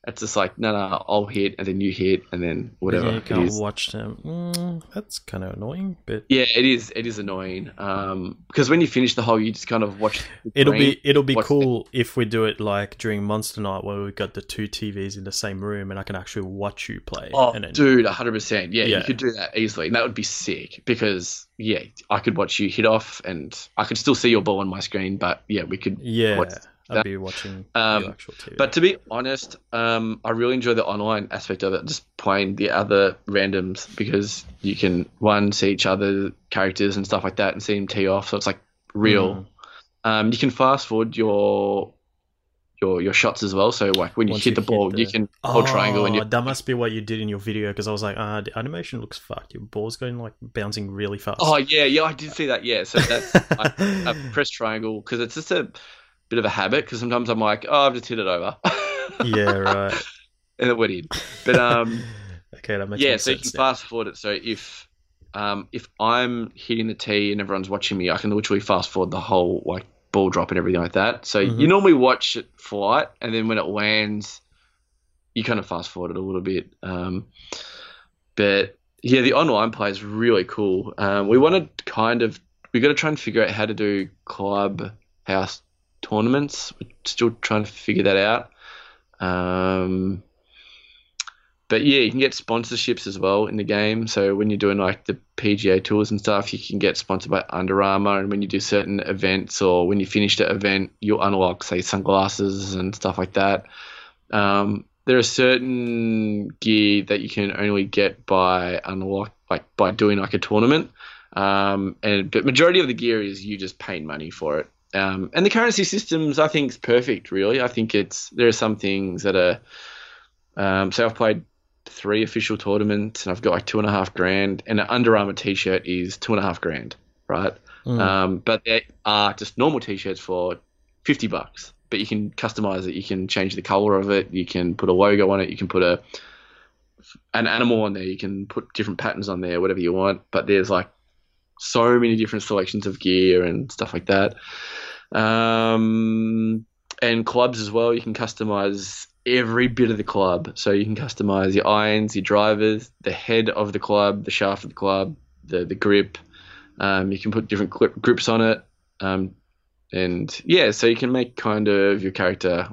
It's just like no no I'll hit and then you hit and then whatever Yeah, you can't watch them. Mm, that's kind of annoying, but Yeah, it is. It is annoying. Um, because when you finish the hole, you just kind of watch. the [laughs] it'll be it'll be cool if we do it like during Monster Night where we've got the two TVs in the same room and I can actually watch you play. Oh, and then, dude, hundred percent. Yeah, Yeah. you could do that easily. And that would be sick because yeah, I could watch you hit off, and I could still see your ball on my screen. But yeah, we could. yeah, watch I'd be watching Um, actual TV. But to be honest, um, I really enjoy the online aspect of it, just playing the other randoms because you can one see each other characters and stuff like that, and see them tee off. So it's like real. Mm. Um, you can fast forward your your your shots as well. So like when you Once hit you the hit ball, the- you can hold triangle and Oh, you. that must be what you did in your video because I was like, ah, the animation looks fucked. Your ball's going like bouncing really fast. Oh yeah, yeah, I did see that. Yeah, so that's I, I [laughs] press triangle because it's just a bit of a habit. Because sometimes I'm like, oh, I've just hit it over. [laughs] yeah, right. and it went in. But um, [laughs] Okay, that makes yeah, so you can now. fast forward it. So if um if I'm hitting the tee and everyone's watching me, I can literally fast forward the whole like ball drop and everything like that. So Mhm. you normally watch it flight, and then when it lands, you kind of fast forward it a little bit. Um, but yeah, the online play is really cool. Um, we want to kind of we got to try and figure out how to do club house tournaments. We're still trying to figure that out. Um, but yeah, you can get sponsorships as well in the game. So when you're doing like the PGA tours and stuff, you can get sponsored by Under Armour. And when you do certain events or when you finish the event, you'll unlock, say, sunglasses and stuff like that. Um, there are certain gear that you can only get by unlock, like by doing like a tournament. Um, and but majority of the gear is you just paying money for it. Um, and the currency systems, I think, is perfect. Really, I think it's there are some things that are. Um, so I've played three official tournaments, and I've got like two and a half grand, and an Under Armour T-shirt is two and a half grand, right? Mm. Um, but they are just normal T-shirts for fifty bucks. But you can customize it. You can change the color of it. You can put a logo on it. You can put a an animal on there. You can put different patterns on there, whatever you want. But there's like so many different selections of gear and stuff like that. Um, and clubs as well. You can customize every bit of the club. So you can customize your irons, your drivers, the head of the club, the shaft of the club, the the grip. Um, you can put different clip, grips on it. Um, and yeah, so you can make kind of your character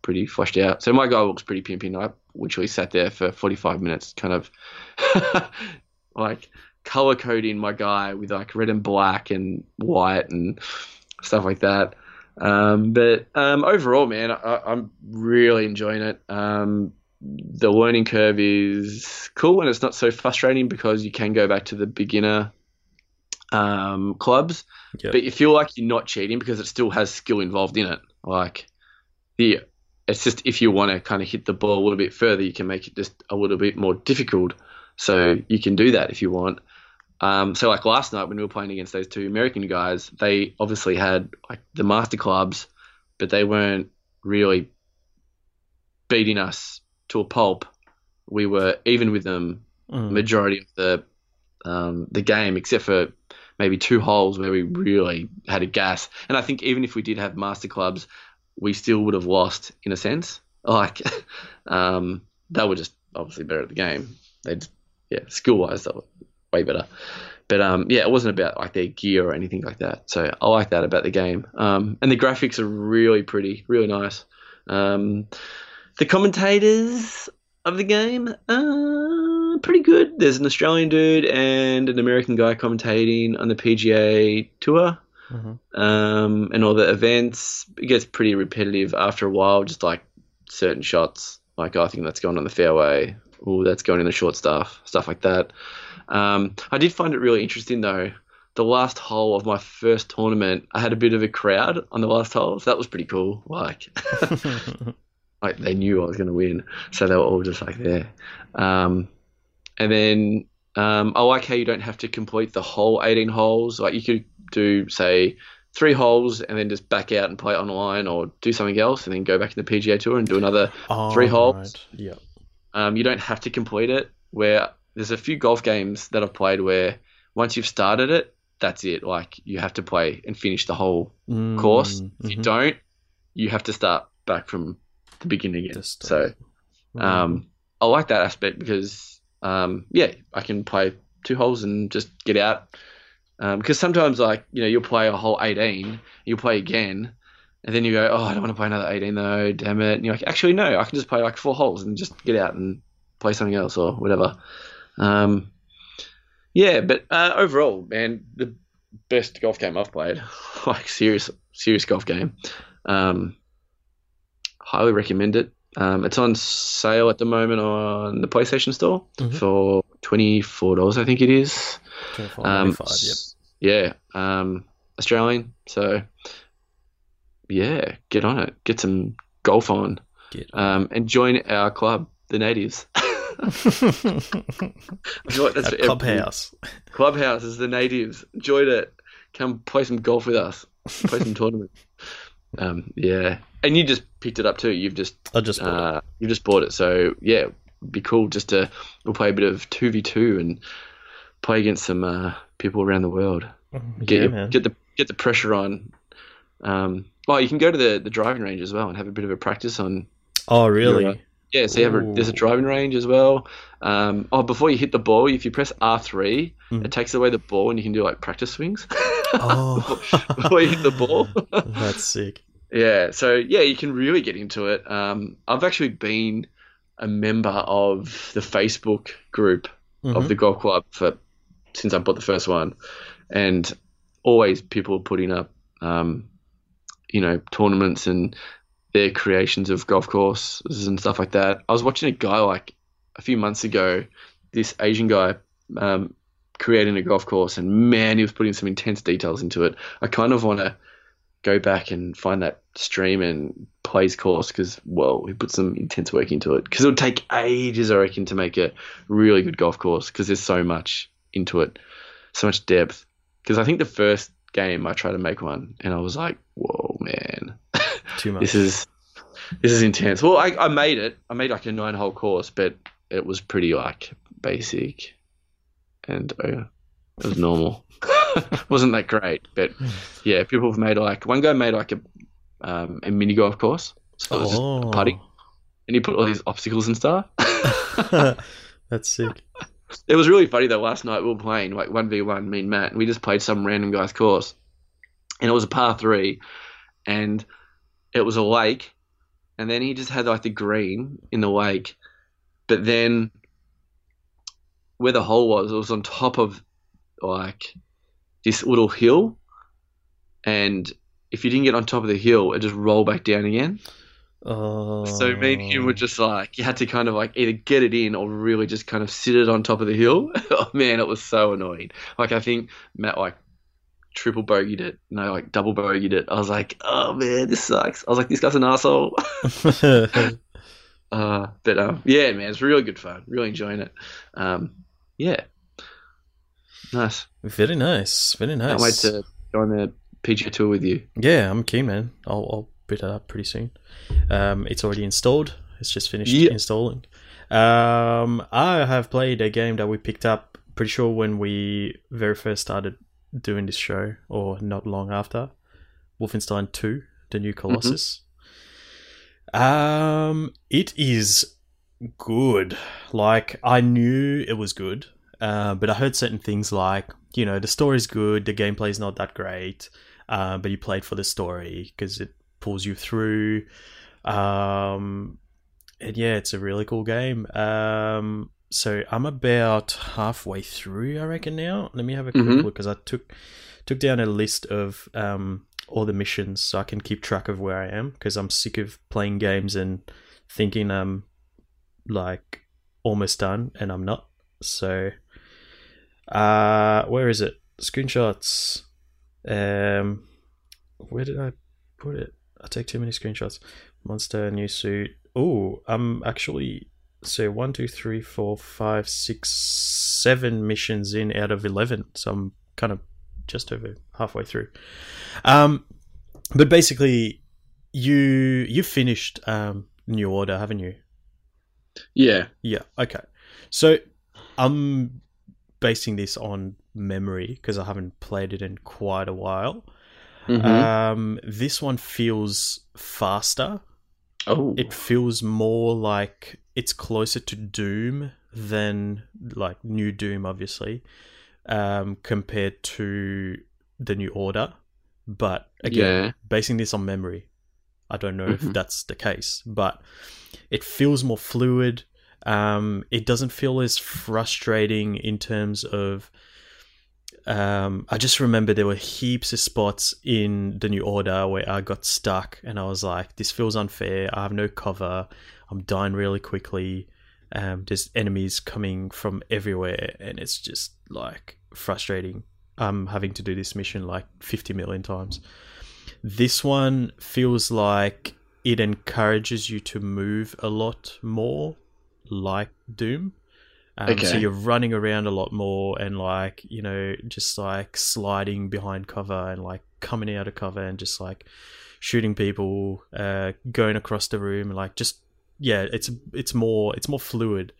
pretty fleshed out. So my guy looks pretty pimpy. I literally sat there for 45 minutes, kind of [laughs] like color coding my guy with like red and black and white and stuff like that. Um, but um, overall, man, I, I'm really enjoying it. Um, the learning curve is cool and it's not so frustrating because you can go back to the beginner um, clubs, Yep. but you feel like you're not cheating because it still has skill involved in it. Like the, it's just if you want to kind of hit the ball a little bit further, you can make it just a little bit more difficult. So you can do that if you want. Um, so like last night when we were playing against those two American guys, they obviously had like the master clubs, but they weren't really beating us to a pulp. We were even with them Mm. majority of the um, the game, except for maybe two holes where we really had a gas. And I think even if we did have master clubs, we still would have lost in a sense. Like [laughs] um, they were just obviously better at the game. They just yeah, skill wise they were way better. But um, yeah, it wasn't about like their gear or anything like that. So I like that about the game. Um, and the graphics are really pretty, really nice. Um, the commentators of the game, uh, pretty good. There's an Australian dude and an American guy commentating on the PGA Tour Mhm. um, and all the events. It gets pretty repetitive after a while, just like certain shots. Like, oh, I think that's going on the fairway. Oh, that's going in the short stuff, stuff like that. Um, I did find it really interesting though. The last hole of my first tournament, I had a bit of a crowd on the last hole. So that was pretty cool. Like, [laughs] like they knew I was going to win, so they were all just like there. Um, and then um, I like how you don't have to complete the whole 18 holes. Like you could do say three holes and then just back out and play online, or do something else and then go back to the PGA Tour and do another. Oh, Three holes. right. Yep. Um, you don't have to complete it. Where there's a few golf games that I've played where once you've started it, that's it. Like you have to play and finish the whole course. Mm, If you mhm. don't, you have to start back from the beginning again. So um, I like that aspect because um, yeah, I can play two holes and just get out. Because sometimes, like you know, you'll play a whole eighteen, you'll play again, and then you go, oh, I don't want to play another eighteen though, damn it. And you're like, actually, no, I can just play like four holes and just get out and play something else or whatever. Um, yeah, but uh, overall, man, the best golf game I've played, [laughs] like serious, serious golf game. Um, highly recommend it. Um, it's on sale at the moment on the PlayStation Store Mhm. for twenty four dollars, I think it is. 24, Um, yep. Yeah, um, Australian. So yeah, get on it. Get some golf on, Get um, and join our club, the Natives. I feel like that's A for every- clubhouse. Clubhouse is the natives. Enjoyed it. Come play some golf with us. Play some [laughs] tournament. Um, yeah, and you just picked it up too. You've just I just uh, you've just bought it. So yeah, be cool just to we'll play a bit of two v two and play against some uh, people around the world. Get yeah, your- get the get the pressure on. Um, well, you can go to the, the driving range as well and have a bit of a practice on. Oh, really? Your, uh, yeah, so you have a, there's a driving range as well. Um, oh, before you hit the ball, if you press R three, Mm. it takes away the ball and you can do like practice swings. Oh. [laughs] before you hit the ball. [laughs] That's sick. Yeah, so yeah, you can really get into it. Um, I've actually been a member of the Facebook group Mhm. of the golf club for since I bought the first one, and always people are putting up, um, you know, tournaments and their creations of golf courses and stuff like that. I was watching a guy like a few months ago, this Asian guy. Um, creating a golf course and man he was putting some intense details into it i kind of want to go back and find that stream and play his course because, well, he put some intense work into it. Because it would take ages, I reckon, to make a really good golf course because there's so much into it, so much depth. Because I think the first game I tried to make one and I was like, whoa, man, Too much. this is this is intense. Well, I, I made it. I made like a nine hole course, but it was pretty like basic and uh, it was normal. [laughs] wasn't that great, but yeah, people have made like one guy made like a um, a mini golf course, so it was oh. just putting, and he put all these obstacles and stuff. [laughs] [laughs] That's sick. it was really funny though. Last night we were playing like one v one, me and Matt, and we just played some random guy's course, and it was a par three, and it was a lake, and then he just had like the green in the lake, but then where the hole was, it was on top of like this little hill, and if you didn't get on top of the hill, it just rolled back down again. Oh. So me and him were oh. just like, you had to kind of like either get it in or really just kind of sit it on top of the hill. [laughs] oh man, it was so annoying. Like I think Matt like triple bogeyed it, no, like double bogeyed it. I was like, oh man, this sucks. I was like, this guy's an asshole. [laughs] [laughs] uh, but um, yeah, man, it's really good fun. Really enjoying it. Um, yeah, nice. Very nice. Very nice. Can't wait to go on the PGA tour with you. Yeah, I'm keen, man. I'll, I'll bit it up pretty soon. Um, it's already installed. It's just finished Yeah. installing. Um, I have played a game that we picked up. Pretty sure when we very first started doing this show, or not long after, Wolfenstein Two: The New Colossus. Um, it is good. Like I knew it was good, uh, but I heard certain things like you know the story's good, the gameplay's not that great, uh, but you played for the story because it pulls you through. Um, and yeah, it's a really cool game. Um, so I'm about halfway through, I reckon now. Let me have a quick Mhm. look because I took took down a list of um, all the missions so I can keep track of where I am because I'm sick of playing games and thinking I'm like almost done and I'm not. So, uh, where is it? Screenshots. Um, where did I put it? I take too many screenshots. Monster new suit. Oh, I'm actually so one, two, three, four, five, six, seven missions in out of eleven. So I'm kind of just over halfway through. Um, but basically, you you finished um New Order, haven't you? Yeah. Yeah. Okay. So I'm basing this on memory because I haven't played it in quite a while. Mhm. Um, this one feels faster. Oh. It feels more like it's closer to Doom than like New Doom, obviously, um, compared to the New Order. But again, yeah. basing this on memory. I don't know if Mhm. that's the case, but it feels more fluid. Um, it doesn't feel as frustrating in terms of. Um, I just remember there were heaps of spots in the new order where I got stuck, and I was like, "This feels unfair. I have no cover. I'm dying really quickly. Um, there's enemies coming from everywhere, and it's just like frustrating. I'm having to do this mission like 50 million times." This one feels like it encourages you to move a lot more, like Doom. Um, So you're running around a lot more and like you know just like sliding behind cover and like coming out of cover and just like shooting people, uh, going across the room, and like just yeah, it's it's more it's more fluid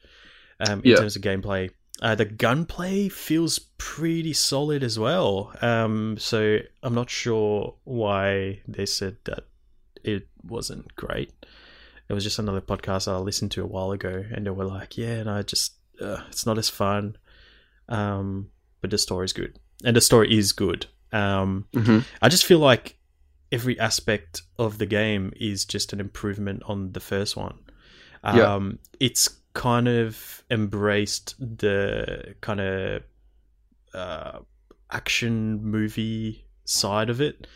um, in Yeah. terms of gameplay. uh, the gunplay feels pretty solid as well. Um, so I'm not sure why they said that it wasn't great. It was just another podcast I listened to a while ago, and they were like, "Yeah, no, just uh, it's not as fun, um, but the story's good, and the story is good." Um, Mhm. I just feel like every aspect of the game is just an improvement on the first one. Yeah. Um, It's kind of embraced the kind of uh, action movie side of it.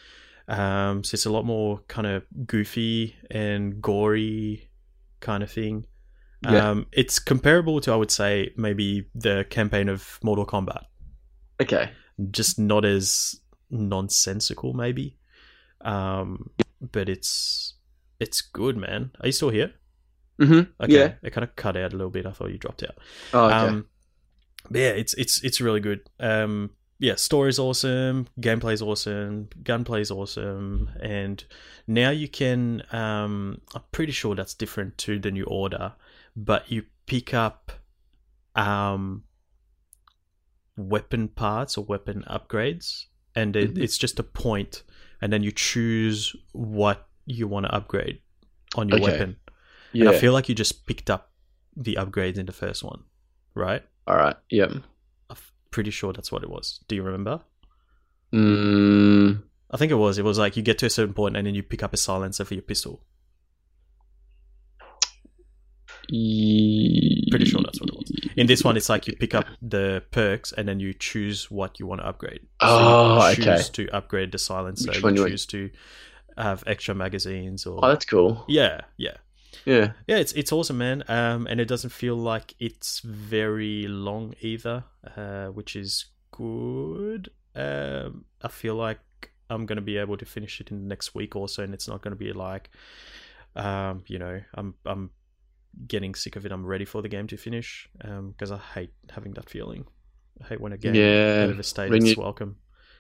Um, so it's a lot more kind of goofy and gory kind of thing. Yeah. Um, it's comparable to, I would say, maybe the campaign of Mortal Kombat Okay. just not as nonsensical maybe um but it's it's good man are you still here Mm-hmm. okay Yeah. it kind of cut out a little bit i thought you dropped out Oh, okay. um yeah it's it's it's really good um yeah story's awesome gameplay's awesome gunplay's awesome and now you can um i'm pretty sure that's different to the new order but you pick up um weapon parts or weapon upgrades and it, Mhm. it's just a point and then you choose what you want to upgrade on your Okay. weapon yeah. and i feel like you just picked up the upgrades in the first one right All right. Yep. i'm pretty sure that's what it was do you remember Mm, i think it was it was like you get to a certain point and then you pick up a silencer for your pistol Pretty sure that's what it was. In this one, it's like you pick up the perks and then you choose what you want to upgrade. Oh, you choose okay. to upgrade the silencer. Which You one you choose to have extra magazines or Oh, that's cool. yeah, yeah, Yeah. yeah. It's it's awesome, man. Um, and it doesn't feel like it's very long either, uh, which is good. Um, I feel like I'm gonna be able to finish it in the next week or so, and it's not gonna be like, um, you know, I'm I'm getting sick of it. I'm ready for the game to finish. Um, because I hate having that feeling. I hate when a game Yeah. overstays when its welcome.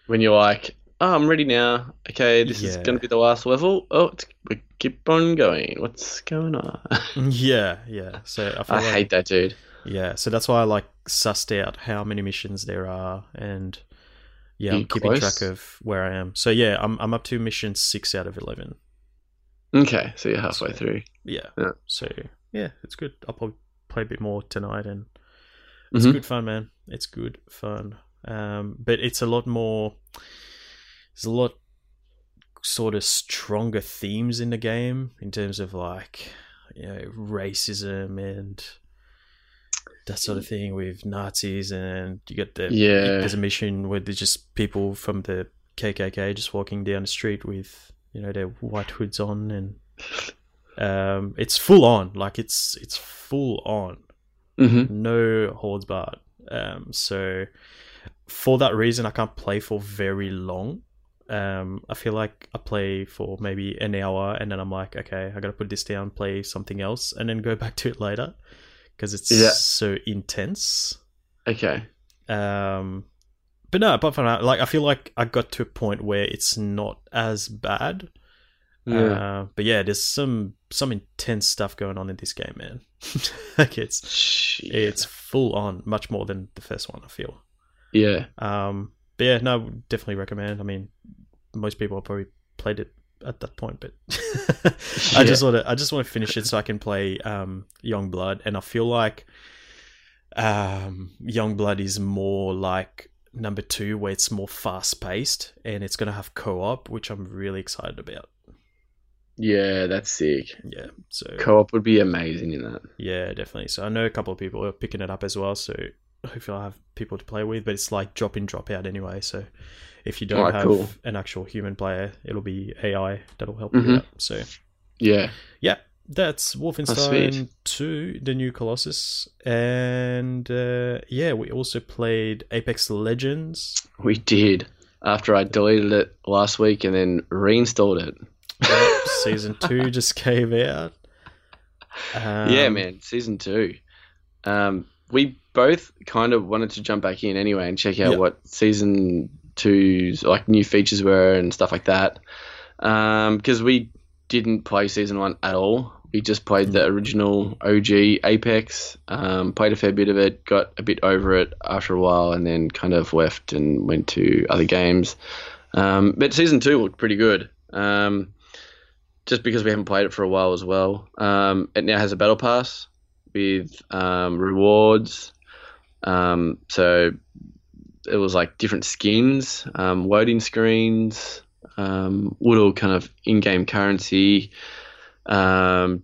When you're like, oh, I'm ready now. Okay, this is going to be the last level. Oh, it's, we keep on going. What's going on? [laughs] Yeah, yeah. So I feel I like hate that, dude. Yeah, so that's why I like sussed out how many missions there are, and yeah, I'm keeping close? track of where I am. So yeah, I'm I'm up to mission six out of eleven. Okay, so you're halfway So- through. Yeah. Yeah. So yeah, it's good. I'll probably play a bit more tonight, and it's Mhm. good fun, man. It's good fun. Um, but it's a lot more. There's a lot sort of stronger themes in the game in terms of like you know racism and that sort of thing with Nazis and you get the Yeah. there's a mission where there's just people from the KKK just walking down the street with you know their white hoods on and um it's full on like it's it's full on Mm-hmm. no holds barred. Um, so for that reason, I can't play for very long. Um, I feel like I play for maybe an hour, and then I'm like, okay, I gotta put this down, play something else, and then go [laughs] back to it later because it's Yeah. so intense. Okay. Um, but no, apart from that, like I feel like I got to a point where it's not as bad. Yeah. Uh, but yeah, there's some some intense stuff going on in this game, man. [laughs] like it's Shit. it's full on, much more than the first one. I feel. yeah. Um, but yeah, no, definitely recommend. I mean, most people have probably played it at that point, but I Yeah. just want to, I just want to finish it so I can play um, Youngblood, and I feel like um, Youngblood is more like number two, where it's more fast paced and it's gonna have co op, which I'm really excited about. Yeah, that's sick. Yeah, so Co-op would be amazing in that. Yeah, definitely. So I know a couple of people are picking it up as well. So hopefully I'll have people to play with. But it's like drop in, drop out anyway. So if you don't Oh, have cool. an actual human player, it'll be AI that'll help Mhm. you out. So Yeah. yeah, that's Wolfenstein sweet. 2, the new Colossus. And uh, yeah, we also played Apex Legends. We did. After I deleted it last week and then reinstalled it. Yep, [laughs] Season 2 just came out. Um, yeah, man. Season two. Um, we both kind of wanted to jump back in anyway and check out Yeah. what season two's like new features were and stuff like that. Um, because we didn't play season one at all. we just played the original OG Apex. Um, played a fair bit of it, got a bit over it after a while, and then kind of left and went to other games. Um, but season two looked pretty good. Um, just because we haven't played it for a while as well. Um, it now has a battle pass with um, rewards. Um, so it was like different skins, um, loading screens, um, little kind of in-game currency. Um,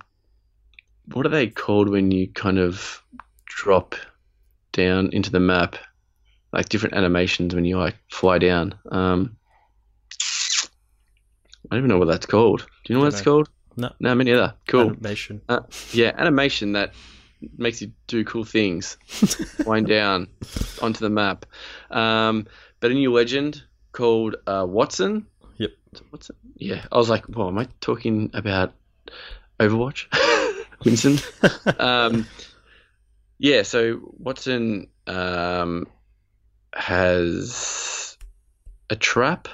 what are they called when you kind of drop down into the map? Like different animations when you like fly down. I don't even know what that's called. Do you know what it's Dunno. called? No. No, me neither. Cool. Animation. Uh, yeah, animation that makes you do cool things. [laughs] Wind down onto the map. Um, but a new legend called uh, Wattson. Yep. Wattson. Yeah, I was like, well, am I talking about Overwatch? [laughs] Winston. [laughs] um, yeah, so Wattson um, has a trap,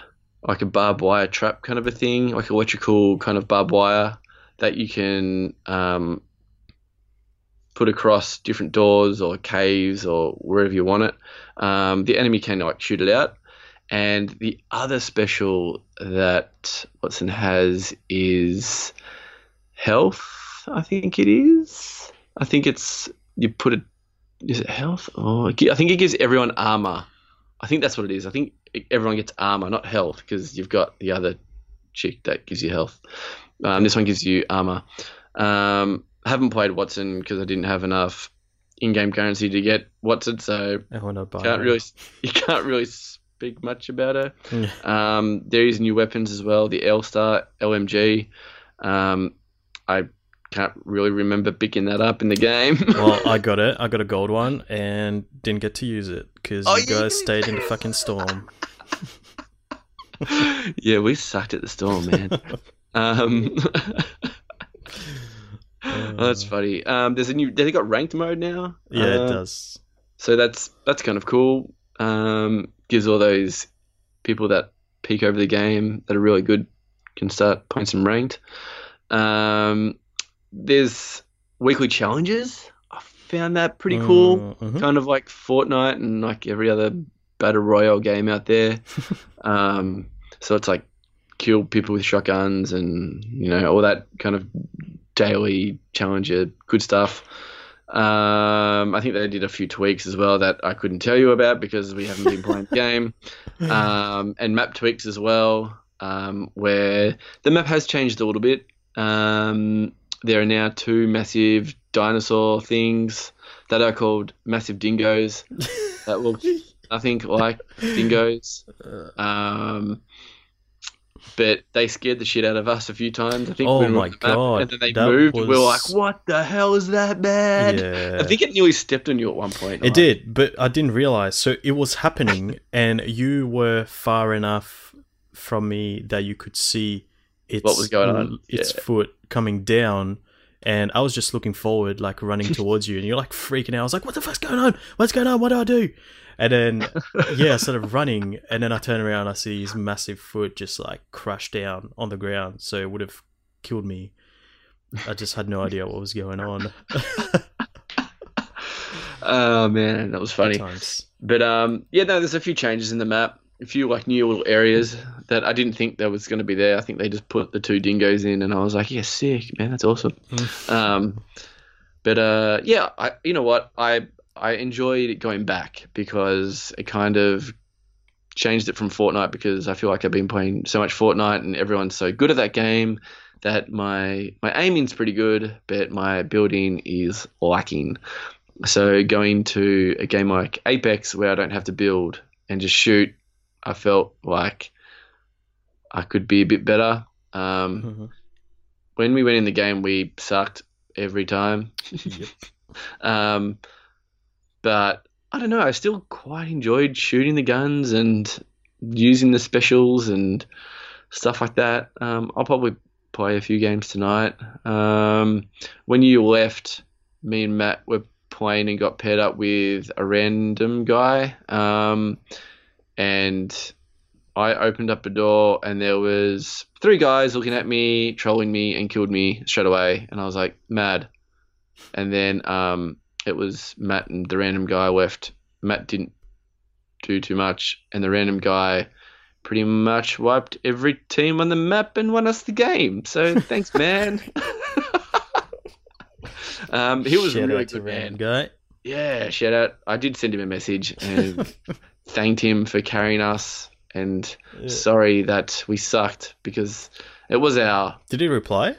like a barbed wire trap kind of a thing, like electrical kind of barbed wire that you can um, put across different doors or caves or wherever you want it. Um, the enemy can like shoot it out. And the other special that Wattson has is health. I think it is. I think it's you put it. Is it health? Oh, I think it gives everyone armor. I think that's what it is. I think everyone gets armor, not health, because you've got the other chick that gives you health. Um, this one gives you armor. Um, I haven't played Wattson because I didn't have enough in-game currency to get Wattson, so I want to buy. can't really [laughs] you can't really speak much about her. Yeah. Um, there is new weapons as well. The L Star LMG. Um, I can't really remember picking that up in the game. [laughs] well, I got it. I got a gold one and didn't get to use it because Oh, you yeah, guys you- stayed in the fucking storm. [laughs] yeah, we sucked at the storm, man. [laughs] um, oh, that's funny. Um, there's a new. They got ranked mode now. Yeah, Uh, it does. So that's that's kind of cool. Um, gives all those people that peek over the game that are really good can start playing some ranked. Um, there's weekly challenges. I found that pretty cool. Mm, mhm. Kind of like Fortnite and like every other battle royale game out there. [laughs] um, so it's like kill people with shotguns and you know all that kind of daily challenger good stuff. Um, I think they did a few tweaks as well that I couldn't tell you about because we haven't been playing the [laughs] game. Um, and map tweaks as well, um, where the map has changed a little bit. Um, there are now two massive dinosaur things that are called massive dingoes that look [laughs] nothing like dingoes. Um, but they scared the shit out of us a few times. I think Oh we my God, And then they that moved. and We were like, "What the hell is that, man?" Yeah. I think it nearly stepped on you at one point. It did, but I didn't realize. So it was happening, [laughs] and you were far enough from me that you could see its What was going on, its yeah. foot coming down. And I was just looking forward, like running [laughs] towards you, and you're like freaking out. I was like, "What the fuck's going on? What's going on? What do I do?" And then, [laughs] yeah, I started running, and then I turn around, I see his massive foot just like crash down on the ground. So it would have killed me. I just had no idea what was going on. [laughs] Oh man, that was funny. But um, yeah, no, there's a few changes in the map. A few like new little areas that I didn't think that was going to be there. I think they just put the two dingoes in, and I was like, "Yeah, sick, man, that's awesome." um, but uh, yeah, I you know what I I enjoyed going back because it kind of changed it from Fortnite because I feel like I've been playing so much Fortnite and everyone's so good at that game that my my aiming's pretty good, but my building is lacking. So going to a game like Apex where I don't have to build and just shoot, I felt like I could be a bit better. Um, Mhm. when we went in the game, we sucked every time. Yep. [laughs] Um, but I don't know. I still quite enjoyed shooting the guns and using the specials and stuff like that. Um, I'll probably play a few games tonight. Um, when you left, me and Matt were playing and got paired up with a random guy. Um, and I opened up a door and there was three guys looking at me, trolling me, and killed me straight away. And I was like, mad. And then um, it was Matt and the random guy left. Matt didn't do too much, and the random guy pretty much wiped every team on the map and won us the game. So [laughs] thanks, man. [laughs] um, he was Shout really good, man. random guy. Yeah, shout out. I did send him a message and [laughs] thanked him for carrying us. And Yeah. sorry that we sucked because it was our. Did he reply?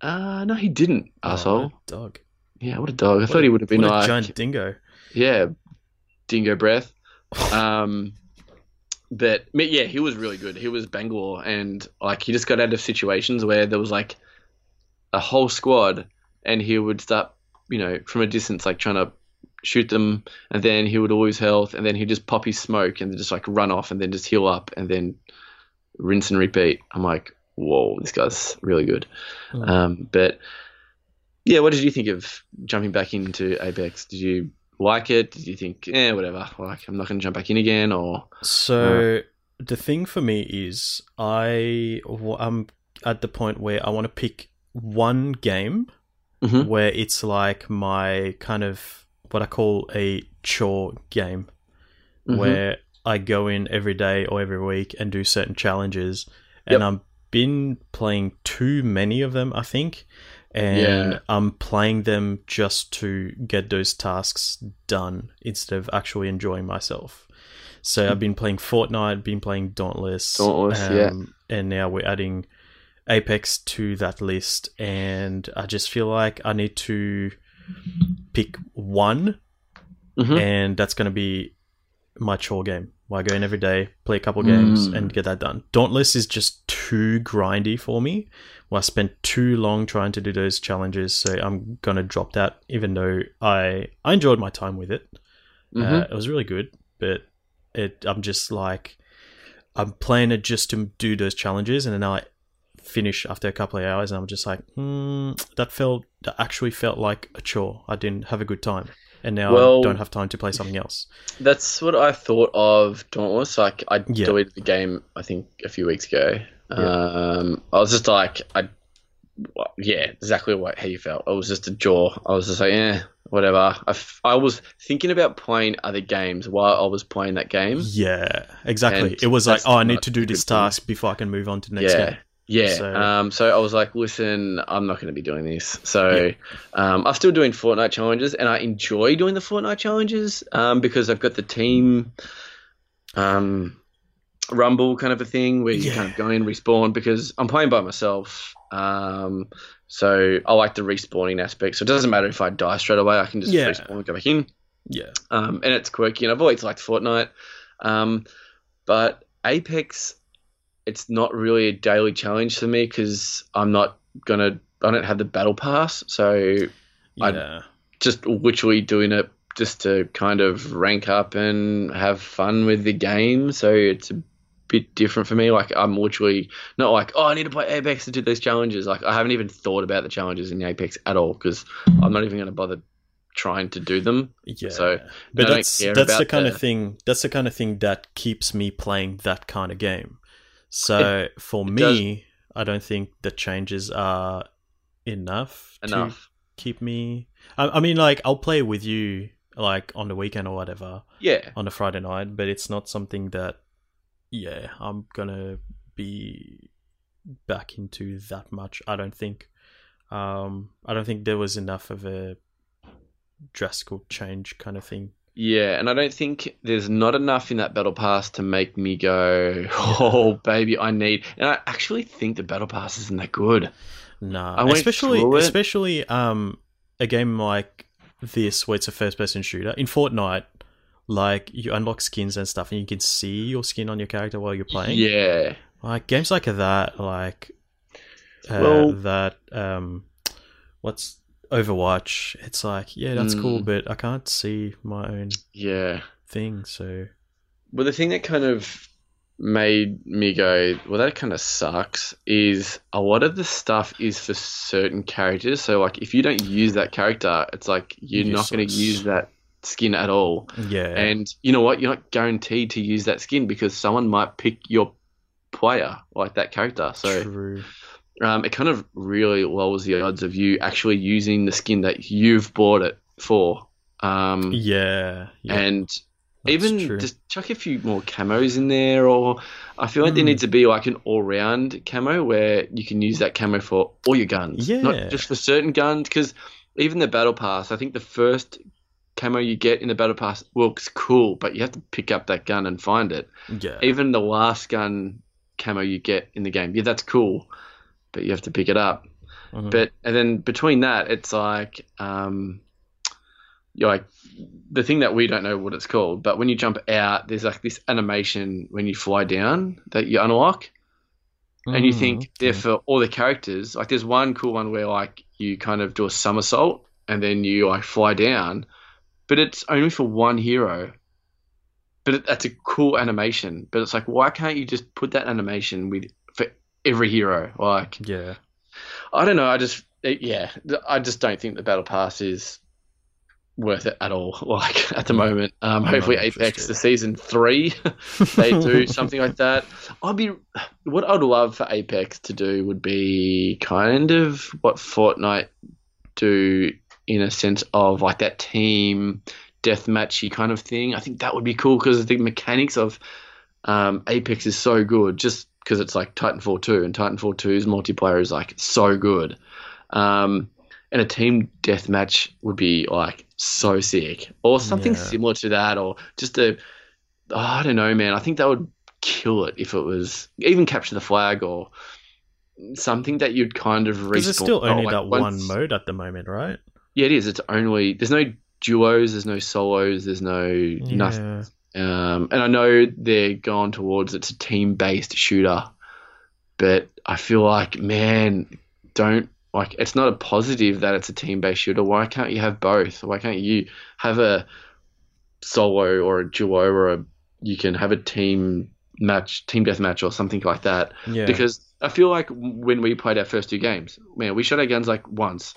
Uh, no, he didn't, Oh, asshole. what a dog. Yeah, what a dog. I What thought a- he would have been like, giant dingo. yeah, dingo breath. [laughs] Um, but but yeah, he was really good. He was Bangalore, and like he just got out of situations where there was like a whole squad, and he would start, you know, from a distance, like trying to shoot them, and then he would lose health, and then he'd just pop his smoke and just like run off, and then just heal up, and then rinse and repeat. I'm like, whoa, this guy's really good. Mm. Um, but yeah, what did you think of jumping back into Apex? Did you like it? Did you think, eh, whatever, like I'm not going to jump back in again, or So the thing for me is I I'm at the point where I want to pick one game Mhm. where it's like my kind of what I call a chore game Mhm. where I go in every day or every week and do certain challenges and Yep. I've been playing too many of them I think and Yeah. I'm playing them just to get those tasks done instead of actually enjoying myself. So I've been playing Fortnite, been playing Dauntless, um, Dauntless, yeah. and now we're adding Apex to that list, and I just feel like I need to pick one, Mhm. and that's going to be my chore game. Where I go in every day, play a couple games, Mm. and get that done. Dauntless is just too grindy for me. Well, I spent too long trying to do those challenges, so I'm gonna drop that. Even though I I enjoyed my time with it, uh, Mhm. it was really good. But it, I'm just like, I'm playing it just to do those challenges, and then I finish after a couple of hours, and I'm just like, hmm, that felt that actually felt like a chore. I didn't have a good time, and now Well- I don't have time to play something else. that's what I thought of Dauntless. Like I Yeah. deleted the game, I think a few weeks ago. Um, I was just like, I, yeah, exactly what how you felt. It was just a jaw. I was just like, eh, whatever. I, f- I was thinking about playing other games while I was playing that game. Yeah, exactly. It was like, oh, I need to do this thing. task before I can move on to the next yeah. game. Yeah. So- um, so I was like, listen, I'm not going to be doing this. So um, I'm still doing Fortnite challenges, and I enjoy doing the Fortnite challenges um, because I've got the team um, rumble kind of a thing where you Yeah. kind of go in, respawn, because I'm playing by myself. Um, so I like the respawning aspect. So it doesn't matter if I die straight away, I can just Yeah. respawn and go back in Yeah, um, and it's quirky. And I've always liked Fortnite, um, but Apex, it's not really a daily challenge for me because I'm not gonna. I don't have the battle pass, so I- yeah. just literally doing it just to kind of rank up and have fun with the game. So it's a bit different for me. Like I'm literally not like, oh, I need to play Apex to do these challenges. Like I haven't even thought about the challenges in Apex at all because I'm not even going to bother trying to do them. Yeah. So, but that's that's the kind the- of thing that's the kind of thing that keeps me playing that kind of game. So for it me, I don't think the changes are enough, to Enough. keep me. I, I mean, like I'll play with you like on the weekend or whatever Yeah. on a Friday night, but it's not something that yeah I'm gonna be back into that much. I don't think. Um, I don't think there was enough of a drastic change kind of thing. Yeah, and I don't think there's not enough in that battle pass to make me go, [laughs] "Oh, baby, I need." And I actually think the battle pass isn't that good. Nah, especially especially um a game like this where it's a first person shooter in Fortnite. Like you unlock skins and stuff, and you can see your skin on your character while you're playing. Yeah, like games like that, like uh, Well- that. Um, what's Overwatch? It's like yeah, that's cool, Mm. but I can't see my own yeah. thing. So Well, the thing that kind of made me go, well, that kind of sucks, is a lot of the stuff is for certain characters. So, like, if you don't use that character, it's like you're You're not going to use that skin at all. Yeah. And you know what? You're not guaranteed to use that skin because someone might pick your player, like that character. So True. Um, it kind of really lowers the odds of you actually using the skin that you've bought it for. Um, Yeah. yeah. and that's even true. just chuck a few more camos in there, or I feel like there Mm. needs to be like an all-round camo where you can use that camo for all your guns, Yeah. not just for certain guns. Because even the battle pass, I think the first camo you get in the battle pass looks cool, but you have to pick up that gun and find it. yeah. Even the last gun camo you get in the game, yeah, that's cool, but you have to pick it up. Mhm. But and then between that, it's like um, you're like the thing that we don't know what it's called, but when you jump out, there's like this animation when you fly down that you unlock, and you Mm, think they're for all the characters. Like there's one cool one where like you kind of do a somersault and then you like fly down, but it's only for one hero. But it, that's a cool animation. But it's like, why can't you just put that animation with every hero? Like, Yeah. I don't know. I just yeah, I just don't think the battle pass is worth it at all. [laughs] Like at the moment, um, I'm hopefully Apex the season three, [laughs] they do [laughs] something like that. I'd be what I'd love for Apex to do would be kind of what Fortnite do in a sense of like that team deathmatchy kind of thing. I think that would be cool because the mechanics of um, Apex is so good just because it's like Titanfall 2 and Titanfall 2's multiplayer is like so good. Um, and a team deathmatch would be like so sick or something Yeah. similar to that or just a oh, I don't know man I think that would kill it if it was even capture the flag or something that you'd kind of Because there's respawn- still only like that once- one mode at the moment, right? yeah it is it's only there's no duos there's no solos there's no nothing Yeah. Um, and I know they're going towards it's a team based shooter, but I feel like man, don't like it's not a positive that it's a team based shooter. Why can't you have both? Why can't you have a solo or a duo or a you can have a team match, team death match or something like that? Yeah. Because I feel like when we played our first two games, man, we shot our guns like once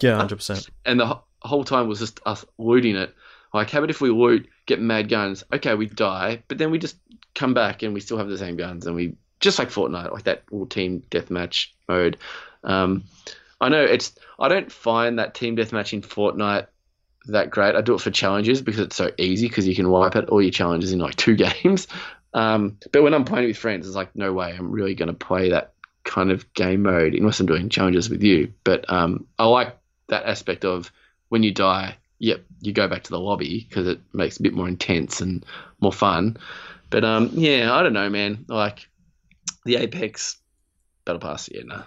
yeah, hundred percent. [laughs] and the whole time was just us looting it. Like, how about if we loot, get mad guns? Okay, we die, but then we just come back and we still have the same guns, and we just like Fortnite, like that all team deathmatch mode. Um, I know it's. I don't find that team deathmatch in Fortnite that great. I do it for challenges because it's so easy because you can wipe out all your challenges in like [laughs] two games. Um, but when I'm playing with friends, it's like no way I'm really going to play that kind of game mode unless I'm doing challenges with you. But um, I like that aspect of when you die, yep, you go back to the lobby because it makes it a bit more intense and more fun. But um, yeah, I don't know, man. Like the Apex Battle Pass, yeah, no.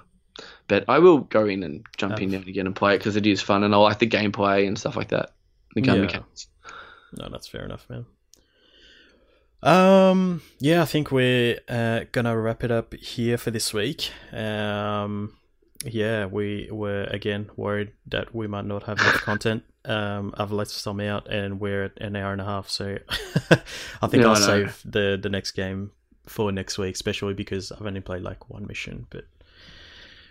But I will go in and jump in Um, now and again and play it because it is fun and I like the gameplay and stuff like that. The gun Yeah. mechanics. No, that's fair enough, man. Um, yeah, I think we're uh, gonna wrap it up here for this week. Um, yeah, we were again worried that we might not have enough content. Um, I've let some out, and we're at an hour and a half, so [laughs] I think Yeah, I'll know. save the the next game for next week, especially because I've only played like one mission. But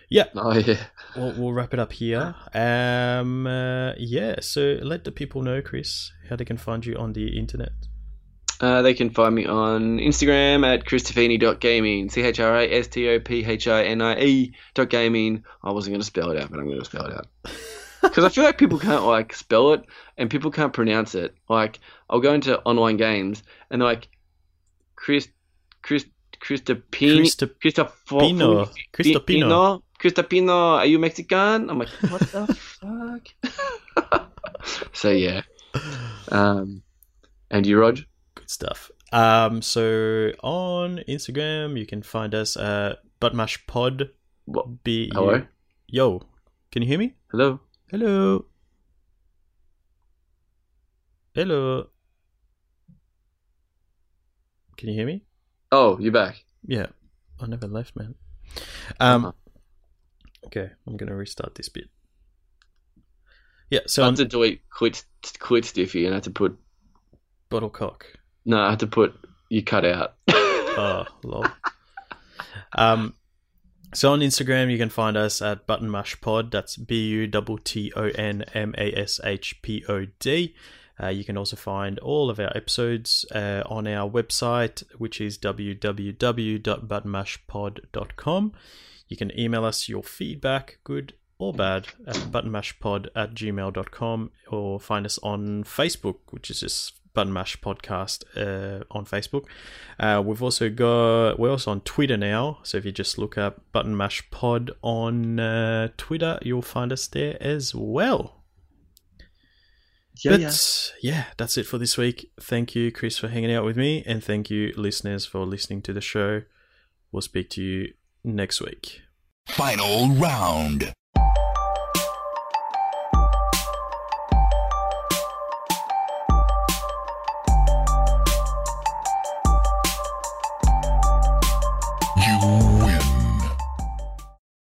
yeah, [laughs] Oh yeah. we'll, we'll wrap it up here. Um, uh, yeah, so let the people know, Chris, how they can find you on the internet. Uh, they can find me on Instagram at christopini.gaming. C H R A S T O P H I N I E dot gaming. I wasn't going to spell it out, but I'm going to spell it out. [laughs] Because I feel like people can't like spell it and people can't pronounce it. Like I'll go into online games and they're like Chris Chris Christopino. Christopino Cristopino. Cristopino, are you Mexican? I'm like, what the [laughs] fuck? [laughs] so yeah. Um, and you, Rog? Stuff. Um, so on Instagram, you can find us at buttmashpod. What? B Hello? Yo, can you hear me? Hello. Hello. Hello. Can you hear me? Oh, you're back. Yeah, I never left, man. Um, Uh-huh. okay, I'm gonna restart this bit. Yeah, so I on had to delete quit quit stiffy and I had to put Bottlecock. No, I had to put you cut out. [laughs] Oh, lol. Um, so on Instagram, you can find us at Button Mash Pod. That's B U T T O N M A S H P O D. Uh, you can also find all of our episodes uh, on our website, which is www.buttonmashpod.com. You can email us your feedback, good or bad, at buttonmashpod at gmail.com or find us on Facebook, which is just Button Mash Podcast uh, on Facebook. Uh, we've also got we're also on Twitter now, so if you just look up Button Mash Pod on uh, Twitter, you'll find us there as well. Yeah, but yeah. yeah, that's it for this week. Thank you, Chris, for hanging out with me, and thank you, listeners, for listening to the show. We'll speak to you next week. Final round.